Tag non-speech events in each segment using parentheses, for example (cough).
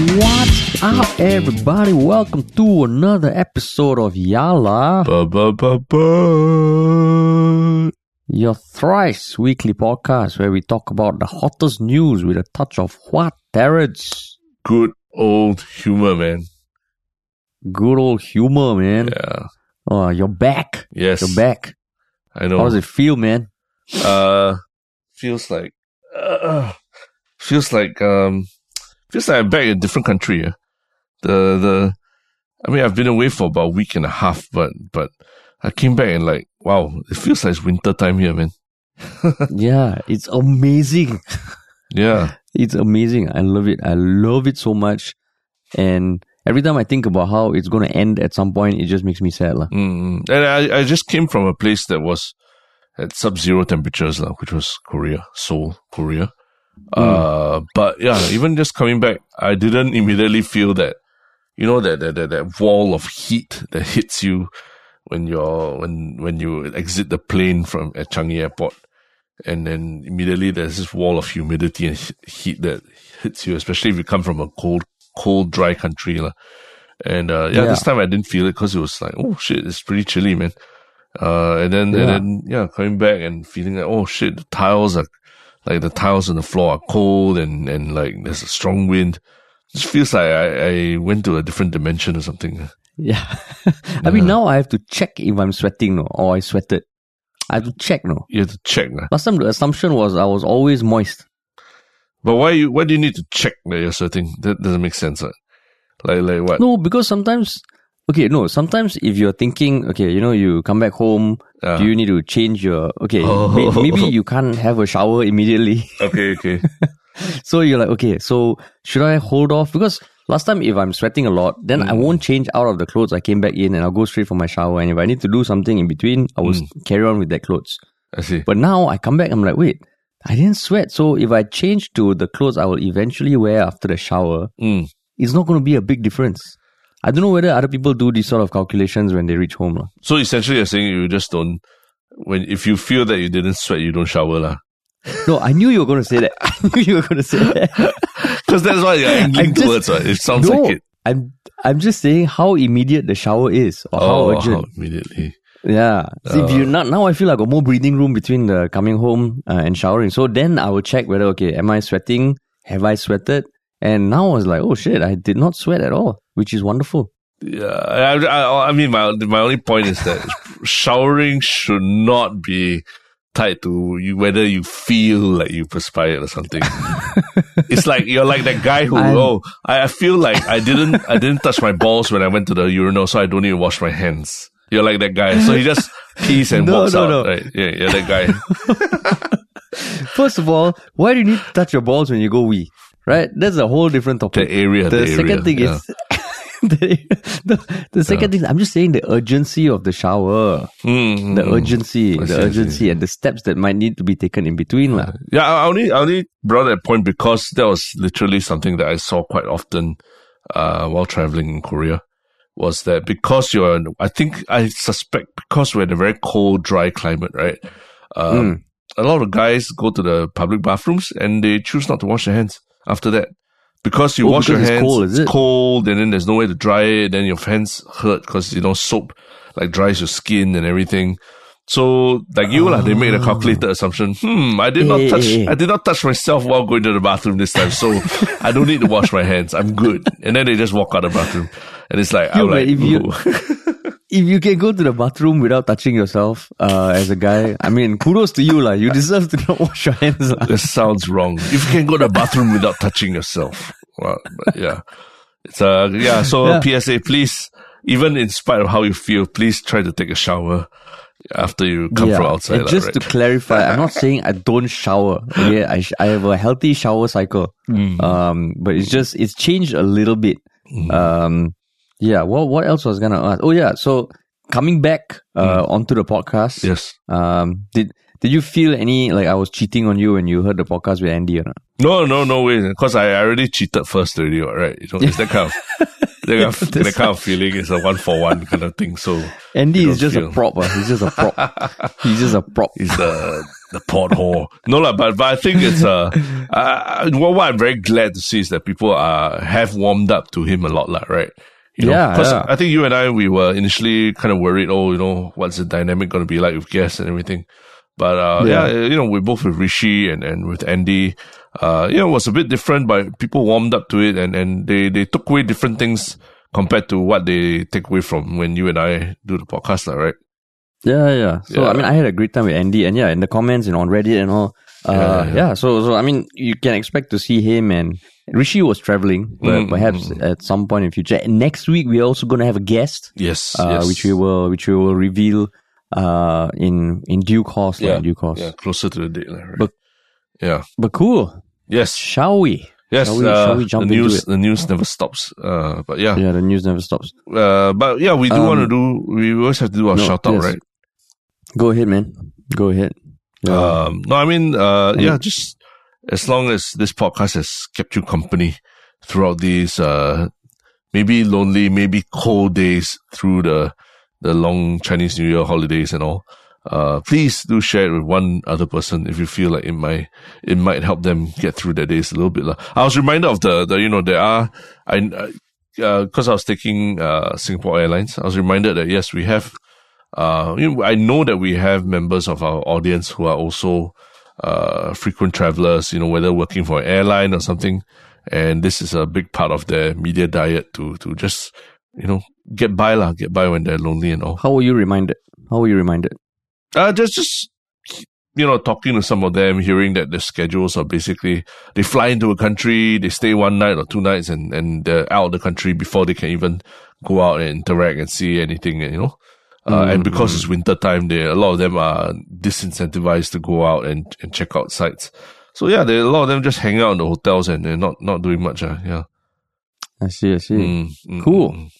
What's up, everybody? Welcome to another episode of Yala, Ba, ba, ba, ba. your thrice weekly podcast where we talk about the hottest news with a touch of what, Terrence? Good old humor, man. Good old humor, man. Yeah. Oh, you're back. Yes. You're back. I know. How does it feel, man? Uh, feels like, uh, feels like, um, feels like I'm back in a different country. Yeah? The, the, I mean, I've been away for about a week and a half, but, but I came back and like, wow, it feels like it's winter time here, man. (laughs) yeah, it's amazing. Yeah. It's amazing. I love it. I love it so much. And every time I think about how it's going to end at some point, it just makes me sad. lah. Mm. And I, I just came from a place that was at sub-zero temperatures, lah, which was Korea, Seoul, Korea. Uh, but yeah, even just coming back, I didn't immediately feel that, you know, that, that, that, that wall of heat that hits you when you're, when, when you exit the plane from at Changi Airport. And then immediately there's this wall of humidity and heat that hits you, especially if you come from a cold, cold, dry country. lah. And, uh, yeah, Yeah. this time I didn't feel it because it was like, oh shit, it's pretty chilly, man. Uh, and then, Yeah. and then, yeah, coming back and feeling like, oh shit, the tiles are, like the tiles on the floor are cold and, and like there's a strong wind. It Just feels like I, I went to a different dimension or something. Yeah. (laughs) I mean, now I have to check if I'm sweating no, or I sweated. I have to check no. You have to check. lah. Last time the assumption was I was always moist. But why you, why do you need to check that you're sweating? That doesn't make sense. Right? Like, like what? No, because sometimes, okay, no, sometimes if you're thinking, okay, you know, you come back home, Ah. do you need to change your, okay, Oh. may- maybe you can't have a shower immediately. (laughs) Okay, okay. (laughs) so you're like, okay, so should I hold off? Because last time if I'm sweating a lot, then I won't change out of the clothes I came back in and I'll go straight for my shower. And if I need to do something in between, I will carry on with that clothes. I see. But now I come back, I'm like, wait, I didn't sweat. So if I change to the clothes I will eventually wear after the shower, Mm. it's not going to be a big difference. I don't know whether other people do these sort of calculations when they reach home. lah. So essentially you're saying you just don't, when, if you feel that you didn't sweat, you don't shower lah. No, I knew you were going to say that. I knew you were going to say that. (laughs) Cause that's what you're angling just- towards, right? It sounds no, like it. I'm, I'm just saying how immediate the shower is or how Oh, urgent. how (laughs) immediately. Yeah. See, if you not now, I feel like I got more breathing room between the coming home uh, and showering. So then I will check whether okay, am I sweating? Have I sweated? And now I was like, oh shit, I did not sweat at all, which is wonderful. Yeah, I, I, I mean, my my only point is that (laughs) showering should not be tied to you whether you feel like you perspired or something. (laughs) it's like you're like that guy who I'm- oh I, I feel like I didn't I didn't touch my balls when I went to the urinal, so I don't need to wash my hands. You're like that guy, so he just pees and (laughs) No, walks no, out. no. Right? Yeah, you're that guy. First of all, why do you need to touch your balls when you go wee? Right? That's a whole different topic. The area, the the second thing yeah. is (laughs) the, the, the second thing I'm just saying the urgency of the shower. Mm, The mm, mm. urgency, I the see, urgency and the steps that might need to be taken in between. lah. Yeah, I only I only brought that point because that was literally something that I saw quite often uh, while traveling in Korea. Was that because you're? I think I suspect because we're in a very cold, dry climate, right? Um, A lot of guys go to the public bathrooms and they choose not to wash their hands after that because you Oh, wash because your it's hands. cold, is it's cold, and then there's no way to dry it. Then your hands hurt because you know soap like dries your skin and everything. So, like you, lah, they made a calculated assumption. Hmm, I did not Eh, touch, eh, eh. I did not touch myself while going to the bathroom this time, so (laughs) I don't need to wash my hands. I'm good. And then they just walk out of the bathroom, and it's like, I'm like, if you-. (laughs) If you can go to the bathroom without touching yourself, uh, as a guy, I mean, kudos to you, lah. You deserve to not wash your hands, lah. this sounds wrong. If you can go to the bathroom without touching yourself, well, yeah, it's uh, yeah. So Yeah. PSA, please, even in spite of how you feel, please try to take a shower after you come from outside. And just right? to clarify, I'm not saying I don't shower. Okay, (laughs) I sh- I have a healthy shower cycle. Mm. Um, but it's just it's changed a little bit. Um, yeah. What what else was I gonna ask? Oh yeah. So coming back uh onto the podcast. Mm. yes. Um, did did you feel any like I was cheating on you when you heard the podcast with Andy or not? No, no, no way. Because I already cheated first already, right? You know, it's that kind of, (laughs) that kind of, that kind of (laughs) feeling. It's a one for one kind of thing. So Andy is just a feel. prop. ah. He's just a prop. (laughs) He's just a prop. he's the the porthole. no, la, but but I think it's uh, uh what, what I'm very glad to see is that people are have warmed up to him a lot, la, right? You know, Yeah, because yeah. I think you and I we were initially kind of worried. Oh, you know, what's the dynamic going to be like with guests and everything. But uh, yeah. Yeah. you know, we both with Rishi and, and with Andy. Uh, you know, it was a bit different, but people warmed up to it and, and they, they took away different things compared to what they take away from when you and I do the podcast, lah, right? Yeah, yeah. So Yeah. I mean, I had a great time with Andy, and yeah, in the comments and on Reddit and all. Uh, Yeah, yeah, yeah. So, so I mean, you can expect to see him and Rishi was traveling, but Mm, perhaps mm, at some point in future. And next week we're also going to have a guest, Yes, uh, yes. which we will, which we will reveal, uh, in in due course. Yeah, in due course. yeah, closer to the date, right? But- yeah, But cool. yes, Shall we? yes. Shall we, uh, shall we jump the news, into it? the news never stops. Uh, but yeah, Yeah, the news never stops. uh, but yeah, we do Um, want to do. We always have to do our no, shout out, yes. right? Go ahead, man. Go ahead. Yeah. Um, no, I mean, uh, And- yeah, just as long as this podcast has kept you company throughout these, uh, maybe lonely, maybe cold days through the, the long Chinese New Year holidays and all. Uh, please do share it with one other person if you feel like it might, it might help them get through their days a little bit. I was reminded of the, the, you know, there are, I, uh, cause I was taking, uh, Singapore Airlines, I was reminded that yes, we have, uh, you know, I know that we have members of our audience who are also uh, frequent travelers, you know, whether working for an airline or something. And this is a big part of their media diet to to just, you know, get by lah, get by when they're lonely and all. How were you reminded? How were you reminded? Uh, just just you know, talking to some of them, hearing that the schedules are basically they fly into a country, they stay one night or two nights, and and they're out of the country before they can even go out and interact and see anything, you know. Uh, and because it's winter time, they a lot of them are disincentivized to go out and, and check out sites. So yeah, there a lot of them just hang out in the hotels and they're not not doing much. Uh, yeah, I see. I see. Mm, mm, Cool. mm,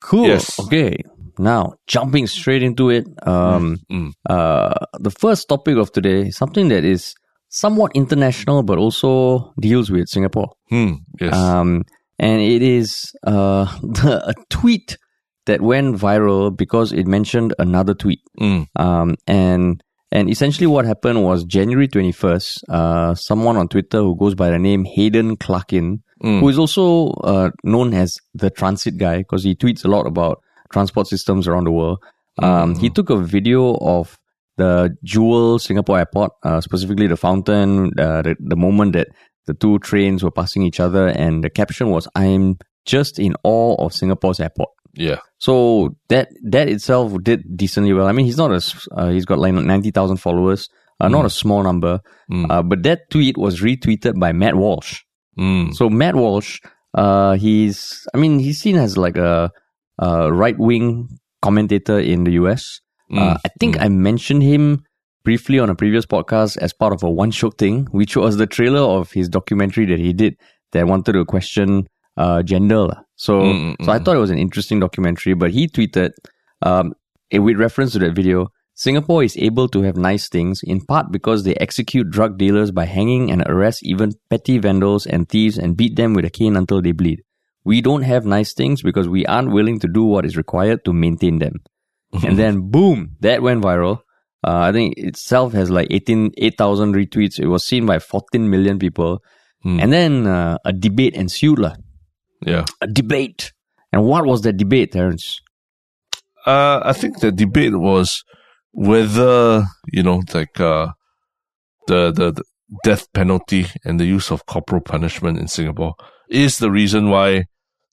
Cool. Yes. Okay. Now jumping straight into it. Um. mm. Uh. The first topic of today is something that is somewhat international, but also deals with Singapore. Hmm, yes. Um. And it is uh (laughs) the, a tweet that went viral because it mentioned another tweet. Mm, Um. And and essentially what happened was January twenty first. Uh. Someone on Twitter who goes by the name Hayden Clarkin mm, who is also uh, known as the transit guy because he tweets a lot about transport systems around the world. Um, He took a video of the Jewel Singapore Airport, uh, specifically the fountain, uh, the, the moment that the two trains were passing each other, and the caption was, "I'm just in awe of Singapore's airport." Yeah. So that that itself did decently well. I mean, he's not a uh, he's got like ninety thousand followers, uh, not a small number. Mm. Uh, but that tweet was retweeted by Matt Walsh. Mm, So Matt Walsh, uh, he's, I mean, he's seen as like a, a right wing commentator in the US. Uh, mm, I think I mentioned him briefly on a previous podcast as part of a one shot thing, which was the trailer of his documentary that he did that wanted to question uh, gender. So, Mm, mm, so I mm. thought it was an interesting documentary, but he tweeted, um, with reference to that video, Singapore is able to have nice things in part because they execute drug dealers by hanging and arrest even petty vandals and thieves and beat them with a cane until they bleed. We don't have nice things because we aren't willing to do what is required to maintain them. (laughs) and then boom, that went viral. Uh, I think itself has like 18, 8,000 retweets. It was seen by 14 million people. Hmm. And then uh, a debate ensued. lah. Yeah. A debate. And what was that debate, Terence? Uh, I think the debate was whether you know, like uh, the, the the death penalty and the use of corporal punishment in Singapore is the reason why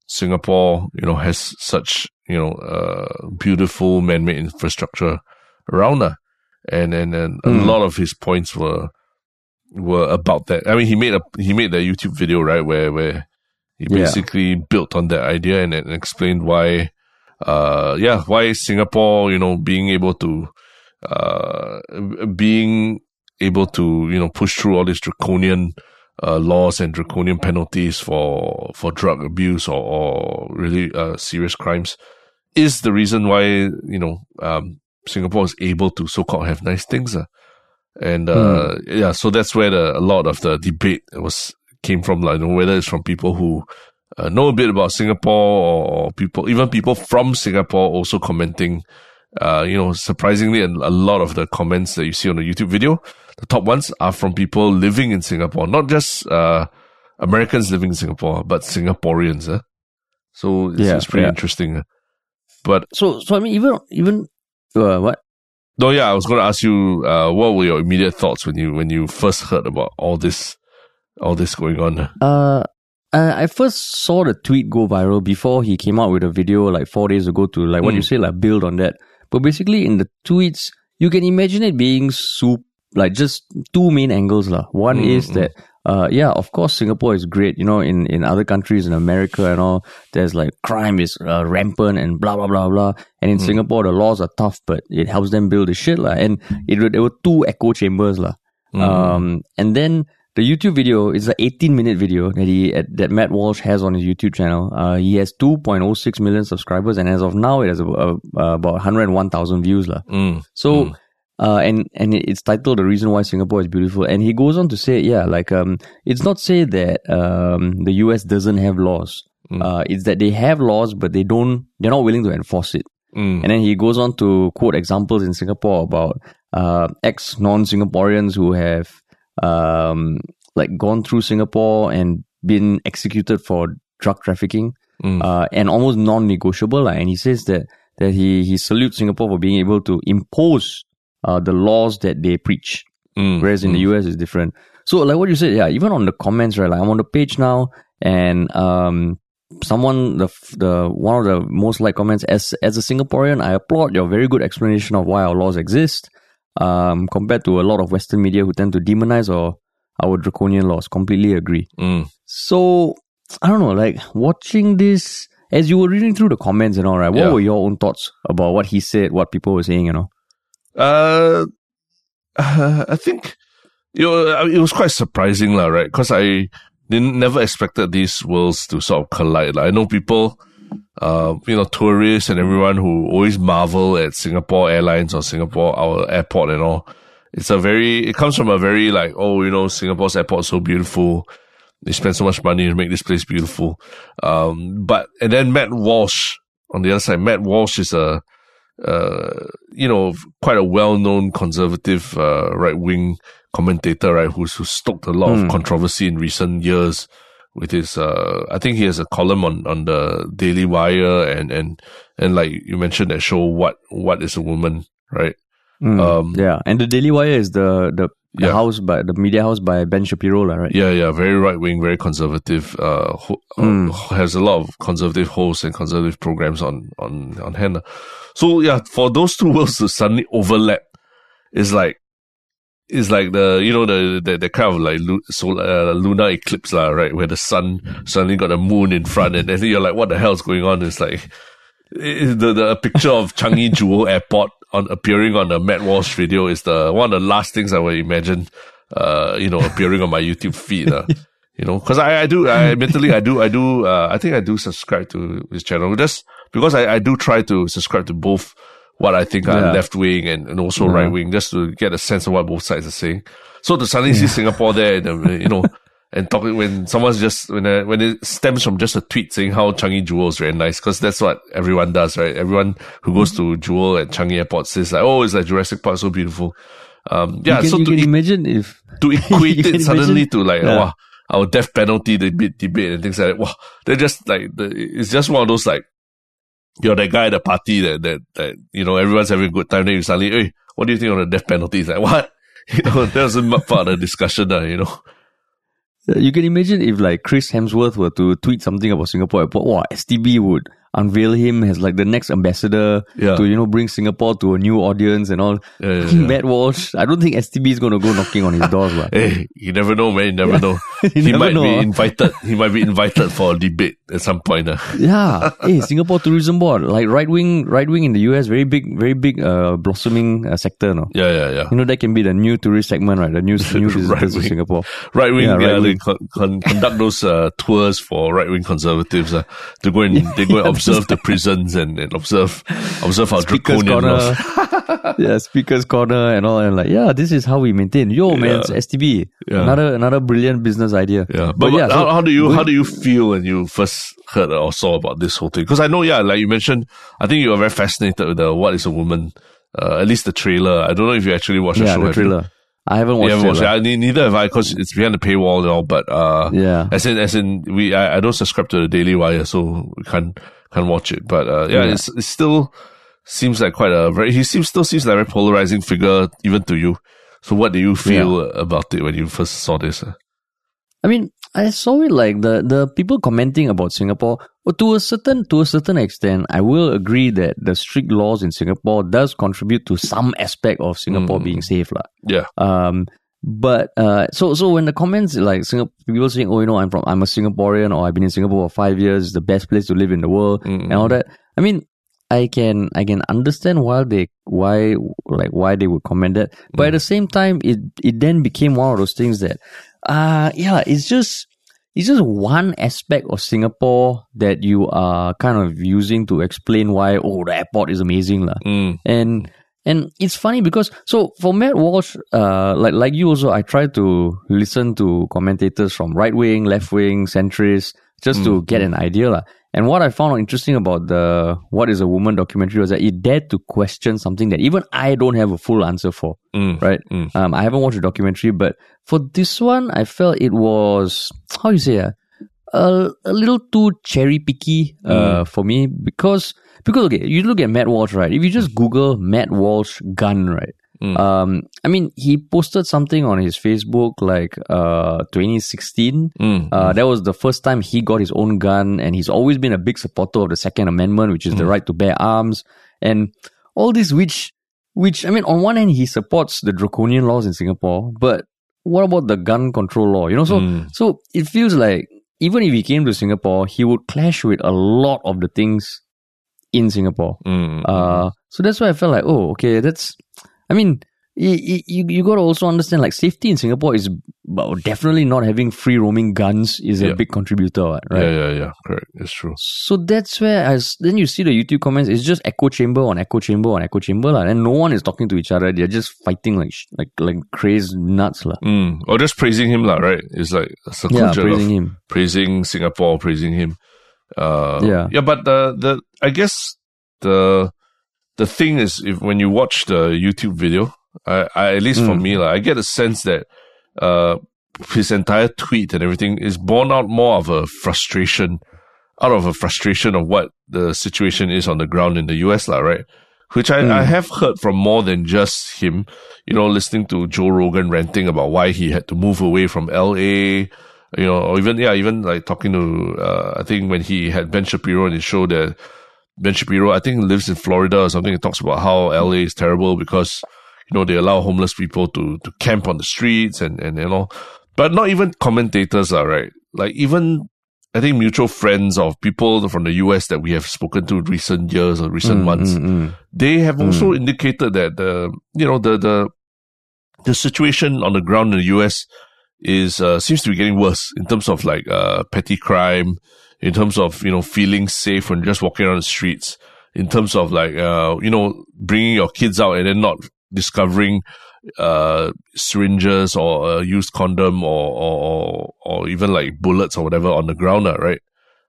Singapore, you know, has such you know uh, beautiful man-made infrastructure around her, and and, and a Mm. lot of his points were were about that. I mean, he made a he made that YouTube video right where where he Yeah. basically built on that idea and, and explained why uh yeah why singapore you know being able to uh being able to you know push through all these draconian uh, laws and draconian penalties for for drug abuse or, or really uh, serious crimes is the reason why you know um singapore is able to so-called have nice things uh. and uh yeah so that's where the, a lot of the debate was came from like you know, whether it's from people who uh, know a bit about Singapore or people, even people from Singapore also commenting uh, you know, surprisingly, a lot of the comments that you see on the YouTube video, the top ones are from people living in Singapore, not just uh, Americans living in Singapore, but Singaporeans. Eh? So it's, yeah, it's pretty yeah. interesting. Eh? But so, so I mean, even even uh, what? No, yeah, I was going to ask you, uh, what were your immediate thoughts when you when you first heard about all this, all this going on? Uh, I first saw the tweet go viral before he came out with a video like four days ago to like what mm. you say, like build on that. But basically, in the tweets, you can imagine it being soup, like just two main angles. La. One mm, is mm. that, uh, yeah, of course, Singapore is great. You know, in, in other countries, in America and all, there's like crime is uh, rampant and blah, blah, blah, blah. And in mm. Singapore, the laws are tough, but it helps them build the shit. La. And it, there were two echo chambers. La. Um, and then the YouTube video is an 18 minute video that he that Matt Walsh has on his YouTube channel. Uh, he has 2.06 million subscribers, and as of now, it has a, a, a, about 101,000 views, lah. Mm, so, mm. Uh, and and it's titled "The Reason Why Singapore is Beautiful," and he goes on to say, yeah, like um, it's not say that um the US doesn't have laws. Mm. Uh, it's that they have laws, but they don't. They're not willing to enforce it. Mm. And then he goes on to quote examples in Singapore about uh, ex non Singaporeans who have um, like gone through Singapore and been executed for drug trafficking, mm. uh, and almost non-negotiable. and he says that that he he salutes Singapore for being able to impose uh, the laws that they preach, mm. whereas in mm. the US it's different. So like what you said, yeah, even on the comments, right? Like I'm on the page now, and um, someone the the one of the most like comments as as a Singaporean, I applaud your very good explanation of why our laws exist um, compared to a lot of Western media who tend to demonize or our draconian laws. Completely agree. Mm. So I don't know, like watching this as you were reading through the comments and all right, what yeah. were your own thoughts about what he said, what people were saying, you know? Uh, (laughs) I think you know, it was quite surprising, lah, right? Because I didn't never expected these worlds to sort of collide. Like, I know people uh, you know, tourists and everyone who always marvel at Singapore Airlines or Singapore, our airport and all. It's a very, it comes from a very like, oh, you know, Singapore's airport so beautiful. They spend so much money to make this place beautiful. Um, but, and then Matt Walsh on the other side, Matt Walsh is a, uh, you know, quite a well-known conservative, uh, right-wing commentator, right, who's, who stoked a lot mm. of hmm. controversy in recent years with his uh I think he has a column on on the Daily Wire and and and like you mentioned that show what what is a woman right? Mm, um yeah. And the Daily Wire is the the, the yeah. house by the media house by Ben Shapiro right? Yeah yeah. Very right wing very conservative uh, ho- mm. uh, has a lot of conservative hosts and conservative programs on on on hand so yeah for those two worlds to suddenly overlap is like it's like the you know the the, the kind of like solar, uh, lunar eclipse lah, right? Where the sun suddenly got the moon in front, and then you're like, what the hell's going on? It's like it, the the picture of Changi Jewel (laughs) Airport on appearing on the Matt Walsh video is the one of the last things I would imagine, uh, you know, appearing on my YouTube feed. Uh, (laughs) you know, because I, I do, I mentally, I do, I do, uh, I think I do subscribe to his channel just because I, I do try to subscribe to both what I think are yeah. left wing and, and also right wing, just to get a sense of what both sides are saying. So to suddenly yeah. see Singapore there, and, you know, (laughs) and talking when someone's just when uh, when it stems from just a tweet saying how Changi Jewel is very nice, because that's what everyone does, right? Everyone who goes to Jewel at Changi Airport says like, oh, it's like Jurassic Park, so beautiful. Um, yeah, can, so to imagine if to (laughs) equate it suddenly imagine, to like, yeah. wow, our death penalty debate, debate and things like that. Wow, they're just like the, it's just one of those like you're that guy at the party that, that, that, you know, everyone's having a good time. Then you suddenly, hey, what do you think on the death penalty? It's like, what? (laughs) You know, that was part of the discussion, uh, you know. You can imagine if like Chris Hemsworth were to tweet something about Singapore airport, wow, STB would unveil him as like the next ambassador yeah. to you know bring Singapore to a new audience and all. Yeah, yeah. Matt Walsh, I don't think STB is gonna go knocking on his doors. But. (laughs) Hey, you never know, man. You never know. (laughs) you he never might know, be huh? invited. He might be invited for a debate at some point. Uh. (laughs) yeah. Hey, Singapore Tourism Board, like right wing, right wing in the US, very big, very big, uh, blossoming uh, sector. No. Yeah, yeah, yeah. You know that can be the new tourist segment, right? The new new visitors right to Singapore. Right wing, yeah, right wing. Con- con- conduct those uh, tours for right wing conservatives uh, to go and they go and observe the prisons and, and observe observe our Speaker's draconian laws. (laughs) yeah, speakers corner and all, and like, yeah, this is how we maintain. Yo, man, it's STB. Yeah. Another another brilliant business idea. Yeah, but, yeah, how, so how do you how do you feel when you first heard or saw about this whole thing? Because I know, yeah, like you mentioned, I think you were very fascinated with the "What Is a Woman," uh, at least the trailer. I don't know if you actually watched the yeah, show. the have you? trailer. I haven't watched haven't it. watched it. I, neither have I, because it's behind the paywall and all. But uh, Yeah. as in, as in, we I, I don't subscribe to the Daily Wire, so we can't can't watch it. But uh, yeah, Yeah. It's, it still seems like quite a very. He seems still seems like a very polarizing figure, even to you. So, what do you feel about it when you first saw this? uh? I mean, I saw it like the the people commenting about Singapore. Well, to a certain to a certain extent, I will agree that the strict laws in Singapore does contribute to some aspect of Singapore being safe, lah. Yeah, Um, but uh, so so when the comments like Singapore, people saying, "Oh, you know, I'm from, I'm a Singaporean, or I've been in Singapore for five years, it's the best place to live in the world," and all that. I mean, I can I can understand why they why like why they would comment that, but at the same time, it it then became one of those things that, uh yeah, it's just. It's just one aspect of Singapore that you are kind of using to explain why, oh, the airport is amazing. lah. Mm. And and it's funny because so for Matt Walsh, uh, like like you also, I try to listen to commentators from right wing, left wing, centrist, just to get an idea. lah. And what I found interesting about the What is a Woman documentary was that it dared to question something that even I don't have a full answer for. Mm. Right? Mm. Um, I haven't watched the documentary, but for this one, I felt it was how you say uh, a, a little too cherry picky uh, for me because because okay, you look at Matt Walsh, right? If you just Google Matt Walsh gun, right? Mm. Um, I mean, he posted something on his Facebook like uh 2016. Mm. Uh, that was the first time he got his own gun, and he's always been a big supporter of the Second Amendment, which is the right to bear arms, and all this. Which, which I mean, on one hand, he supports the draconian laws in Singapore, but what about the gun control law? You know, so Mm. so it feels like even if he came to Singapore, he would clash with a lot of the things in Singapore. Mm. Uh, so that's why I felt like, oh, okay, that's. I mean, you you, you got to also understand like safety in Singapore is definitely not having free roaming guns is a big contributor, right? Yeah, yeah, yeah. Correct. It's true. So that's where I then you see the YouTube comments. It's just echo chamber on echo chamber on echo chamber, lah, and no one is talking to each other. They're just fighting like like like crazy nuts, lah. Mm. Or just praising him, lah. Right? It's like a circle Yeah, praising him. praising Singapore, praising him. Uh, Yeah. yeah. But the the I guess the the thing is, if when you watch the YouTube video, I, I at least for Mm. me, like, I get a sense that uh his entire tweet and everything is born out more of a frustration, out of a frustration of what the situation is on the ground in the US, lah, right? Which I, I have heard from more than just him, you know, listening to Joe Rogan ranting about why he had to move away from LA, you know, or even, yeah, even like talking to, uh, I think when he had Ben Shapiro on his show that Ben Shapiro, I think lives in Florida or something, and talks about how LA is terrible because, you know, they allow homeless people to, to camp on the streets and, and, you know, but not even commentators are right. Like even, I think mutual friends of people from the US that we have spoken to recent years or recent months, Mm, mm. they have also indicated that the, you know, the, the, the situation on the ground in the US is, uh, seems to be getting worse in terms of like, uh, petty crime, in terms of, you know, feeling safe when just walking around the streets, in terms of like, uh, you know, bringing your kids out and then not discovering, uh, syringes or a used condom or, or, or even like bullets or whatever on the ground, uh, right?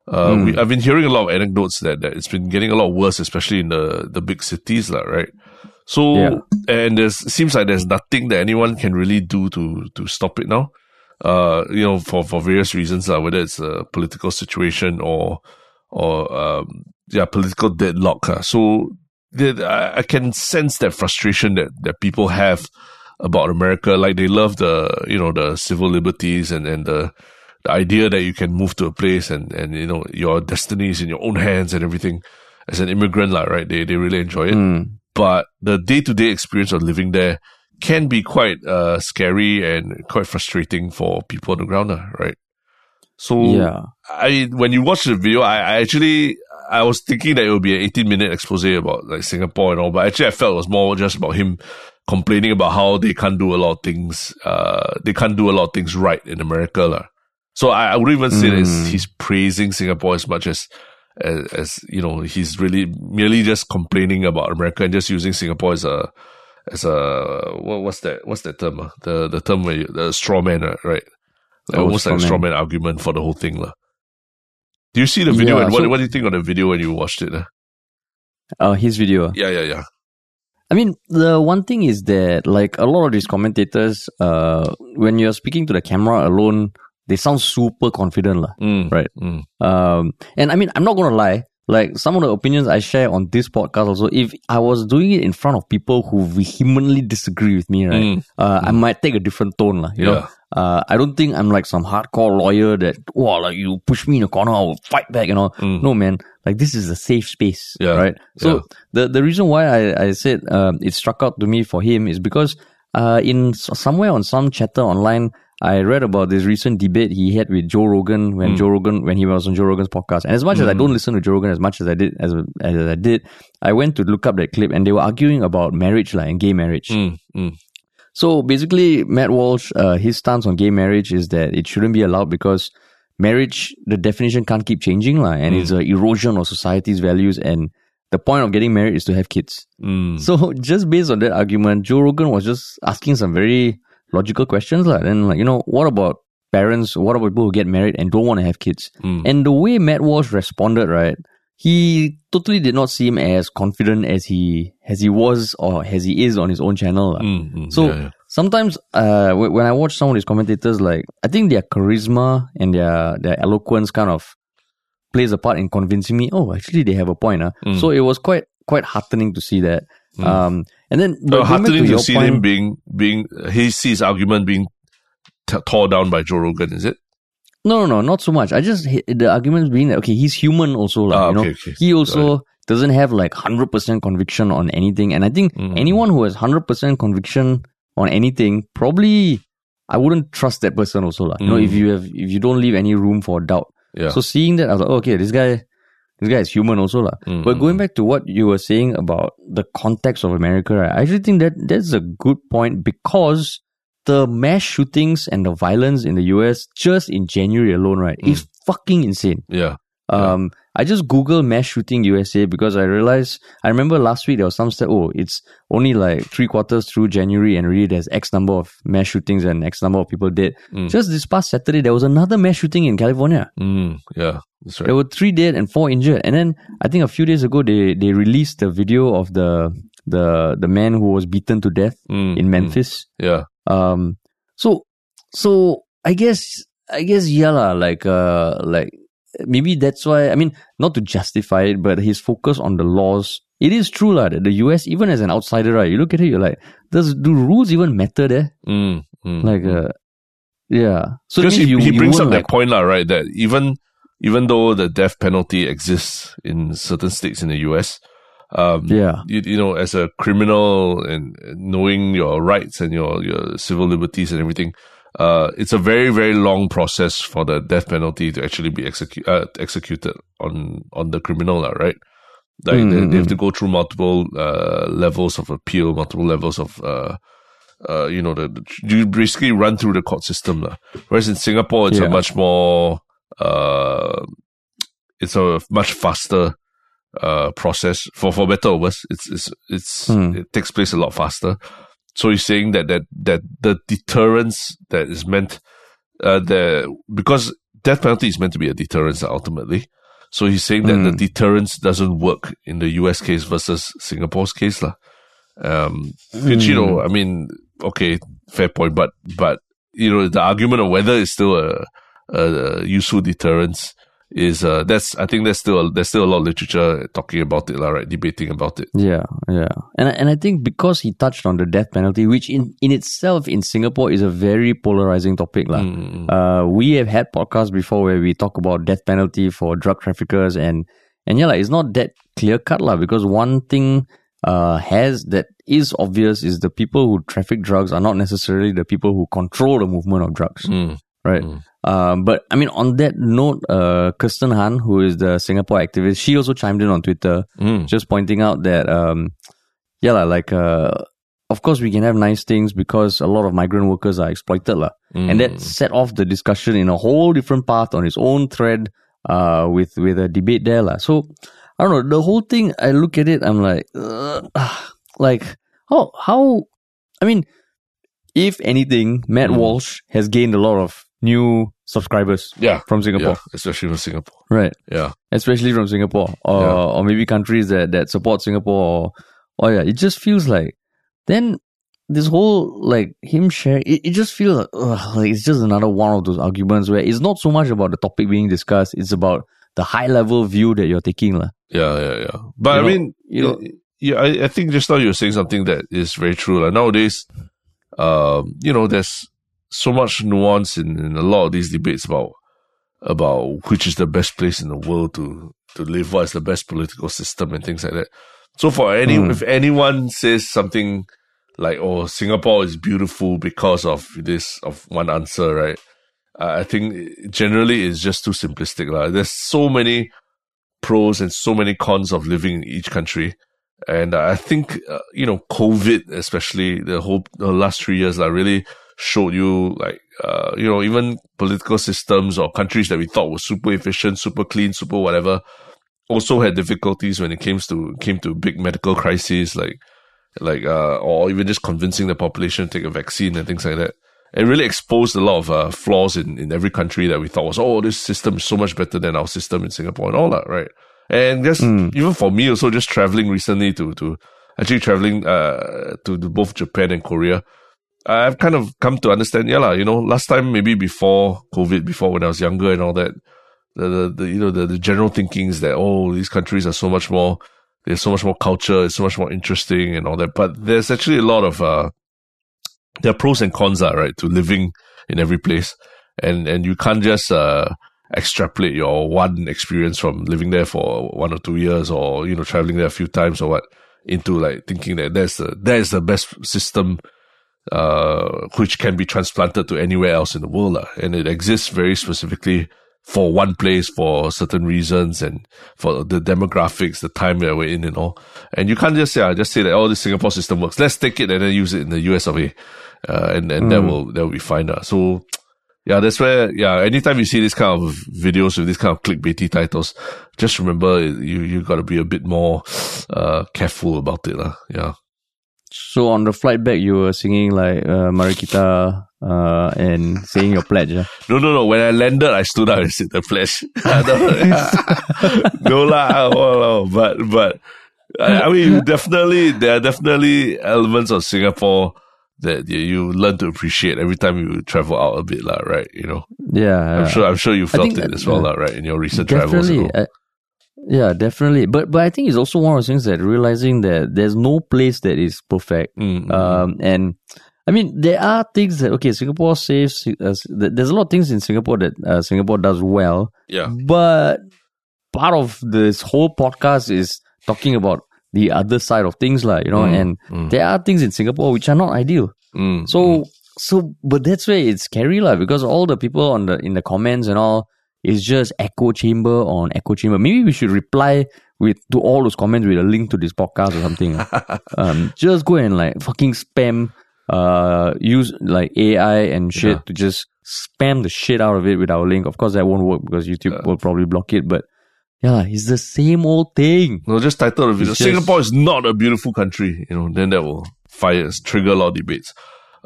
Uh, we, I've been hearing a lot of anecdotes that, that it's been getting a lot worse, especially in the, the big cities, lah, right? So, Yeah. and there's, seems like there's nothing that anyone can really do to, to stop it now. Uh, you know, for, for various reasons, uh, whether it's a political situation or, or, um, yeah, political deadlock. Uh. So, I, I can sense that frustration that, that people have about America. Like they love the, you know, the civil liberties and, and the, the idea that you can move to a place and, and, you know, your destiny is in your own hands and everything. As an immigrant, like, right? They, they really enjoy it. Mm. But the day to day experience of living there can be quite, uh, scary and quite frustrating for people on the ground, right? So, Yeah. I, when you watch the video, I, I actually, I was thinking that it would be an 18 minute expose about like Singapore and all, but actually I felt it was more just about him complaining about how they can't do a lot of things, uh, they can't do a lot of things right in America. lah. So I, I wouldn't even say that Mm. he's praising Singapore as much as, as, as you know he's really merely just complaining about America and just using Singapore as a as a what, what's that what's that term uh? the the term where you, the straw man uh, right like Oh, almost like a straw man argument for the whole thing lah. Do you see the video Yeah, and what so- what do you think of the video when you watched it? Uh? Uh, his video. Yeah, yeah, yeah. I mean, the one thing is that like a lot of these commentators, uh, when you're speaking to the camera alone, they sound super confident, lah. Mm, Right. Mm, Um, and I mean, I'm not gonna lie. Like some of the opinions I share on this podcast, also, if I was doing it in front of people who vehemently disagree with me, right, Mm. uh, I might take a different tone, lah. You know, uh, I don't think I'm like some hardcore lawyer that, wow, like you push me in a corner, I will fight back, you know. Mm. No, man. Like this is a safe space, Yeah. right? So Yeah. the the reason why I I said um, it struck out to me for him is because uh, in somewhere on some chatter online. I read about this recent debate he had with Joe Rogan when Hmm. Joe Rogan when he was on Joe Rogan's podcast. And as much as I don't listen to Joe Rogan as much as I did as, as I did, I went to look up that clip and they were arguing about marriage like and gay marriage. mm, mm, So basically, Matt Walsh, uh, his stance on gay marriage is that it shouldn't be allowed because marriage, the definition can't keep changing, lah, and it's an erosion of society's values. And the point of getting married is to have kids. mm. So just based on that argument, Joe Rogan was just asking some very logical questions, lah. And like, you know, what about parents? What about people who get married and don't want to have kids? Mm. And the way Matt Walsh responded, right? He totally did not seem as confident as he as he was or as he is on his own channel. Mm, So yeah, yeah. sometimes, uh, when I watch some of these commentators, like I think their charisma and their their eloquence kind of plays a part in convincing me. Oh, actually, they have a point. Uh. Mm. So it was quite quite heartening to see that. Mm. Um, and then but heartening to your see point- him being being he sees argument being t- tore down by Joe Rogan. Is it? No, no, no, not so much. I just the arguments being that okay, he's human also, like, Ah, you know. okay, okay. He also doesn't have like hundred percent conviction on anything, and I think Mm. anyone who has hundred percent conviction on anything probably I wouldn't trust that person also, like, You know, if Mm. you have if you don't leave any room for doubt. Yeah. So seeing that, I was like, oh, okay, this guy, this guy is human also, lah. Mm, But mm, going back to what you were saying about the context of America, right, I actually think that that's a good point because the mass shootings and the violence in the US just in January alone, right, Mm. is fucking insane. yeah. Um, I just Google mass shooting USA because I realized I remember last week there was some stat. Oh, it's only like three quarters through January, and really there's X number of mass shootings and X number of people dead. Mm. Just this past Saturday, there was another mass shooting in California. Mm, yeah. That's right. There were three dead and four injured. And then I think a few days ago they they released the video of the the the man who was beaten to death Mm, in mm, Memphis. yeah. Um so so I guess I guess yeah lah, like uh like maybe that's why I mean not to justify it, but his focus on the laws. It is true lah that the US, even as an outsider, right? You look at it, you're like, does do rules even matter there? Mm, mm, Like uh yeah. So because he, you, he brings up won't, that point, lah, right? That even even though the death penalty exists in certain states in the US, um, Yeah. you, you know, as a criminal and knowing your rights and your your civil liberties and everything, uh, it's a very very long process for the death penalty to actually be execu- uh, executed on on the criminal, right? Like Mm, they, mm, they have mm. to go through multiple uh, levels of appeal, multiple levels of uh, uh, you know, the, the you basically run through the court system, lah. Whereas in Singapore, it's a much more uh, it's a much faster uh process for for better or worse. It's it's it's Hmm. it takes place a lot faster. So he's saying that that that the deterrence that is meant uh the because death penalty is meant to be a deterrence ultimately. So he's saying that the Hmm. deterrence doesn't work in the US case versus Singapore's case. lah. Um which you know, I mean, okay, fair point, but but you know, the argument of whether it's still a, a, a useful deterrence is uh that's I think there's still a, there's still a lot of literature talking about it, right? Debating about it. Yeah, yeah, and and I think because he touched on the death penalty, which in in itself in Singapore is a very polarizing topic, lah. Mm, Uh, we have had podcasts before where we talk about death penalty for drug traffickers, and and yeah, like, it's not that clear cut, lah. Because one thing uh has that is obvious is the people who traffic drugs are not necessarily the people who control the movement of drugs, mm, right? Mm. Um, but I mean, on that note, uh, Kirsten Han, who is the Singapore activist, she also chimed in on Twitter mm, just pointing out that um yeah lah, like uh of course we can have nice things because a lot of migrant workers are exploited lah. mm, and that set off the discussion in a whole different path on its own thread uh, with with a debate there, lah. So I don't know. The whole thing, I look at it, I'm like, uh, (sighs) like how how. I mean, if anything, Matt Mm. Walsh has gained a lot of new subscribers Yeah. from Singapore, Yeah. Especially from Singapore. right? Yeah. especially from Singapore or Yeah. or maybe countries that that support Singapore or or yeah, it just feels like then this whole like him sharing it, it just feels like, ugh, like it's just another one of those arguments where it's not so much about the topic being discussed, it's about the high level view that you're taking. lah. Yeah, yeah, yeah. But You I know- mean, you know- yeah, I, I think just now you were saying something that is very true. Like nowadays, um, you know, there's so much nuance in, in a lot of these debates about about which is the best place in the world to to live, what is the best political system, and things like that. So for any Hmm. if anyone says something like, "Oh, Singapore is beautiful because of this," of one answer, right? I I think generally it's just too simplistic. lah. There's so many pros and so many cons of living in each country. And I think, uh, you know, COVID, especially the whole, the last three years, like really showed you like, uh, you know, even political systems or countries that we thought were super efficient, super clean, super whatever, also had difficulties when it came to, came to big medical crises, like, like, uh, or even just convincing the population to take a vaccine and things like that. It really exposed a lot of uh, flaws in, in every country that we thought was, oh, this system is so much better than our system in Singapore and all that, right? And just even for me also just traveling recently to to actually traveling uh to, to both Japan and Korea, I've kind of come to understand, yeah, lah, you know, last time maybe before COVID, before when I was younger and all that, the, the, the you know the, the general thinking is that oh these countries are so much more there's so much more culture, it's so much more interesting and all that. But there's actually a lot of uh there are pros and cons, uh, right, to living in every place. And and you can't just uh extrapolate your one experience from living there for one or two years or you know traveling there a few times or what into like thinking that that's the that is the best system uh which can be transplanted to anywhere else in the world lah. and it exists very specifically for one place for certain reasons and for the demographics the time that we're in and all and you can't just say just say that oh this Singapore system works let's take it and then use it in the US of A uh, and and that will that will be fine lah. so (tsk) yeah, that's where, yeah, anytime you see this kind of videos with this kind of clickbaity titles, just remember you, you gotta be a bit more, uh, careful about it, lah. Yeah. So on the flight back, you were singing like uh, Marikita uh, and saying your pledge. ah. No, no, no. When I landed, I stood up and said the pledge. (laughs) no, lah. (laughs) no. But, but, I, I mean, definitely, there are definitely elements of Singapore that you, you learn to appreciate every time you travel out a bit, lah, right? You know, Yeah, I'm yeah. sure, I'm sure you felt it as well, yeah. lah, right? In your recent travels. definitely. Yeah, definitely. But but I think it's also one of those things that realizing that there's no place that is perfect. Mm, mm, Um, and I mean, there are things that okay, Singapore saves. Uh, there's a lot of things in Singapore that uh, Singapore does well, yeah. but part of this whole podcast is talking about the other side of things, like you know. Mm, and mm, there are things in Singapore which are not ideal. mm, So so but that's where it's scary lah because all the people on the in the comments and all is just echo chamber on echo chamber. Maybe we should reply with to all those comments with a link to this podcast or something. (laughs) um just go and like fucking spam uh use like AI and shit Yeah. to just spam the shit out of it with our link. Of course that won't work because YouTube will probably block it, but yeah, it's the same old thing. No, just title the video. Just- Singapore is not a beautiful country. You know, then that will fire, trigger a lot of debates.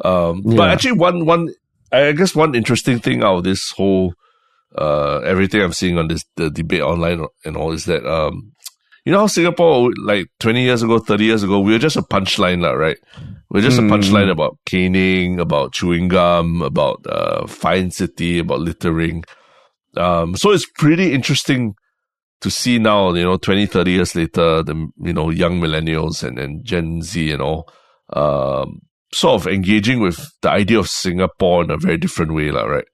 Um, but actually, one, one, I guess one interesting thing out of this whole, uh, everything I'm seeing on this, the debate online and all is that, um, you know how Singapore, like 20 years ago, 30 years ago, we were just a punchline, right? We're just a Mm. punchline about caning, about chewing gum, about, uh, fine city, about littering. Um, so it's pretty interesting to see now, you know, 20, 30 years later, the, you know, young millennials and, and Gen Z and all, um, sort of engaging with the idea of Singapore in a very different way, lah, right?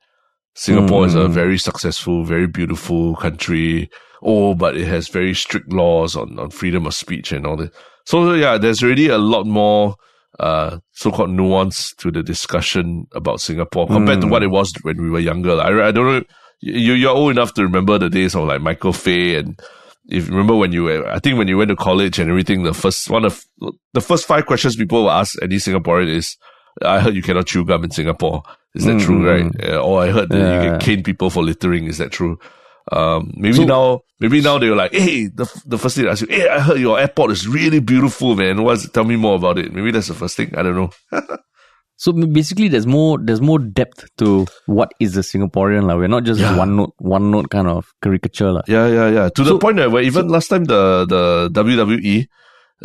Singapore is a Mm. very successful, very beautiful country. Oh, but it has very strict laws on, on freedom of speech and all that. So yeah, there's already a lot more, uh, so-called nuance to the discussion about Singapore compared to Mm. what it was when we were younger. I, I don't know. You, you're old enough to remember the days of like Michael Fay and if you remember when you were, I think when you went to college and everything, the first one of the first five questions people will ask any Singaporean is, I heard you cannot chew gum in Singapore. Is that true, Mm, right? Yeah, or I heard that you can cane people for littering. Is that true? Um, maybe So- now, maybe now they're like, hey, the, the first thing they ask you, hey, I heard your airport is really beautiful, man. What's, tell me more about it. Maybe that's the first thing. I don't know. (laughs) So basically, there's more there's more depth to what is a Singaporean like. We're not just Yeah. one note one note kind of caricature like. Yeah, yeah, yeah. To the point where even last time the the WWE,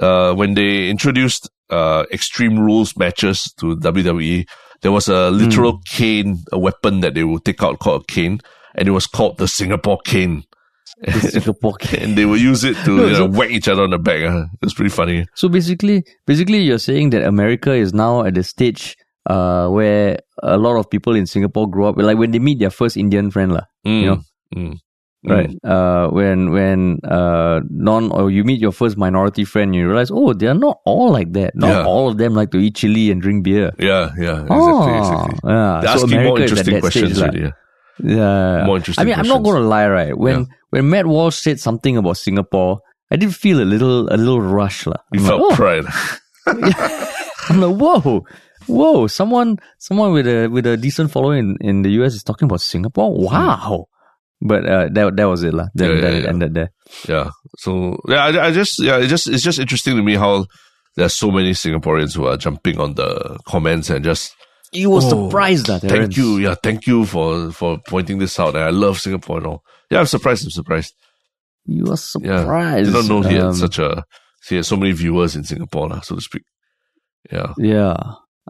uh, when they introduced uh Extreme Rules matches to WWE, there was a literal Hmm. cane, a weapon that they would take out called a cane, and it was called the Singapore cane. (laughs) Singapore. Cane. and they would use it to (laughs) No, you know, so- whack each other on the back. Uh. It was pretty funny. So basically, basically, you're saying that America is now at the stage uh, where a lot of people in Singapore grow up, like when they meet their first Indian friend, lah, Mm, you know, mm, right? Uh, when when uh, non or you meet your first minority friend, you realize, oh, they are not all like that. Not Yeah. all of them like to eat chili and drink beer. Yeah, yeah, exactly, Oh, exactly. Yeah. They're so asking more America at interesting questions stage, already. Yeah. Yeah. More interesting I mean, I'm not going to lie, right? When Yeah. when Matt Walsh said something about Singapore, I did feel a little a little rush, lah. You felt like, oh. pride. (laughs) (laughs) I'm like, whoa, whoa! Someone, someone with a with a decent following in, in the US is talking about Singapore. Wow! But uh, that that was it, lah. Then. Yeah, then it yeah. ended there. Yeah. So yeah, I, I just yeah, it just it's just interesting to me how there's so many Singaporeans who are jumping on the comments and just You were Oh, surprised that thank you, yeah, thank you for for pointing this out. I love Singapore and all. Yeah, I'm surprised. I'm surprised. You were Yeah, surprised. did not know he had Um, such a he had so many viewers in Singapore, lah, so to speak. Yeah, Yeah,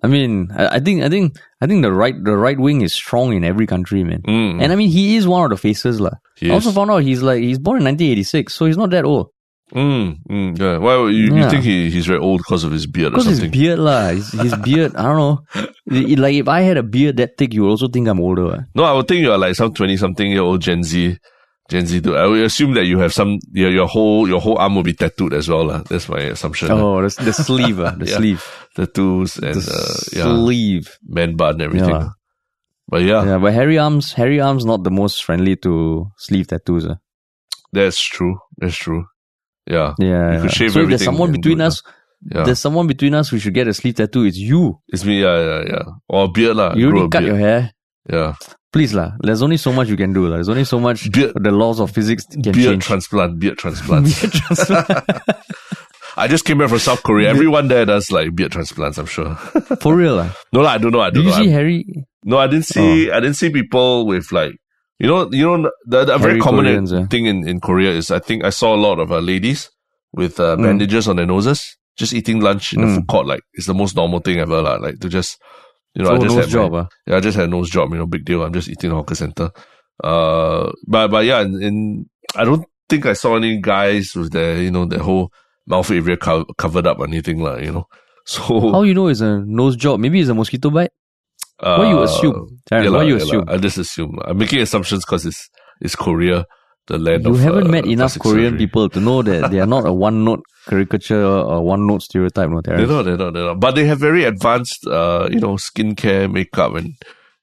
I mean, I, I think, I think, I think the right the right wing is strong in every country, man. mm, And I mean, he is one of the faces, lah. I also found out he's like he's born in 1986, so he's not that old. Mm, mm, yeah. Well, you, you think he, he's very old because of his beard or Because his beard, lah. His, his (laughs) beard, I don't know. It- it- like if I had a beard that thick, you would also think I'm older. ah. No, I would think you are like some twenty something year old Gen Z, Gen Z dude. I would assume that you have some your your whole your whole arm will be tattooed as well, lah. That's my assumption. Oh, the, the sleeve, ah, the (laughs) Yeah. sleeve, Tattoos and the uh, yeah, sleeve. man bun and everything. Yeah. But yeah, Yeah, but hairy Arms, hairy Arms, not the most friendly to sleeve tattoos. ah. that's true. That's true. Yeah, Yeah, You could yeah. shave so if there's everything someone between do us, yeah. there's someone between us who should get a sleeve tattoo. It's you. It's me. Yeah, yeah, yeah. Or a beard, lah. You already cut beard. your hair. yeah. Please, lah. There's only so much you can do. lah. There's only so much Beard- the laws of physics can beard change. transplant. Beard transplant. (laughs) Beard transplant. (laughs) I just came back from South Korea. Everyone there does like beard transplants. I'm sure. (laughs) For real, lah. no, lah. I don't know. I Did don't you know. see I'm- Harry? No, I didn't see. I didn't see people with like, you know, you know, the, the very common Koreans, thing in, in Korea is I think I saw a lot of uh, ladies with uh, Mm. bandages on their noses, just eating lunch in the Mm. food court. Like it's the most normal thing ever. Like, like to just, you know, I Oh, just had my- job, ah. yeah, I just had a nose job. You know, big deal. I'm just eating a hawker center. Uh, but but yeah, in, in I don't think I saw any guys with their you know their whole mouth area co- covered up or anything like you know. (laughs) So How you know it's a nose job? Maybe it's a mosquito bite. What you uh, assume? Terrence, yeah what lah, you yeah assume? I just assume. I'm making assumptions because it's it's Korea, the land You of. haven't uh, met enough Korean surgery. people to know that they are not a one note caricature or one note stereotype, no, They're not, they're not, they're not. But they have very advanced, uh, you know, skincare, makeup, and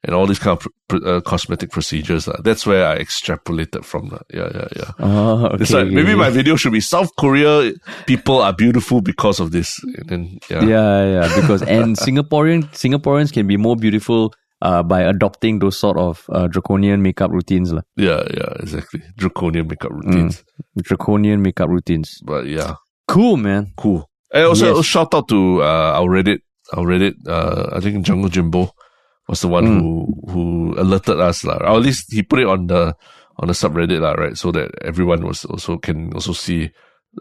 and all these kind of pr- uh, cosmetic procedures. lah. That's where I extrapolated from. lah. Yeah, yeah, yeah. Oh, okay, It's like okay, maybe my video should be South Korea people are beautiful because of this. And then yeah, Yeah, yeah, because and (laughs) Singaporean Singaporeans can be more beautiful uh, by adopting those sort of uh, draconian makeup routines, lah. yeah, yeah, exactly. Draconian makeup Mm. routines. Draconian makeup routines. But yeah, Cool, man. cool. And also Yes. shout out to uh, our Reddit, our Reddit. Uh, I think Jungle Jimbo was the one Mm. who who alerted us, lah. Or at least he put it on the on the subreddit, lah, right? So that everyone was also can also see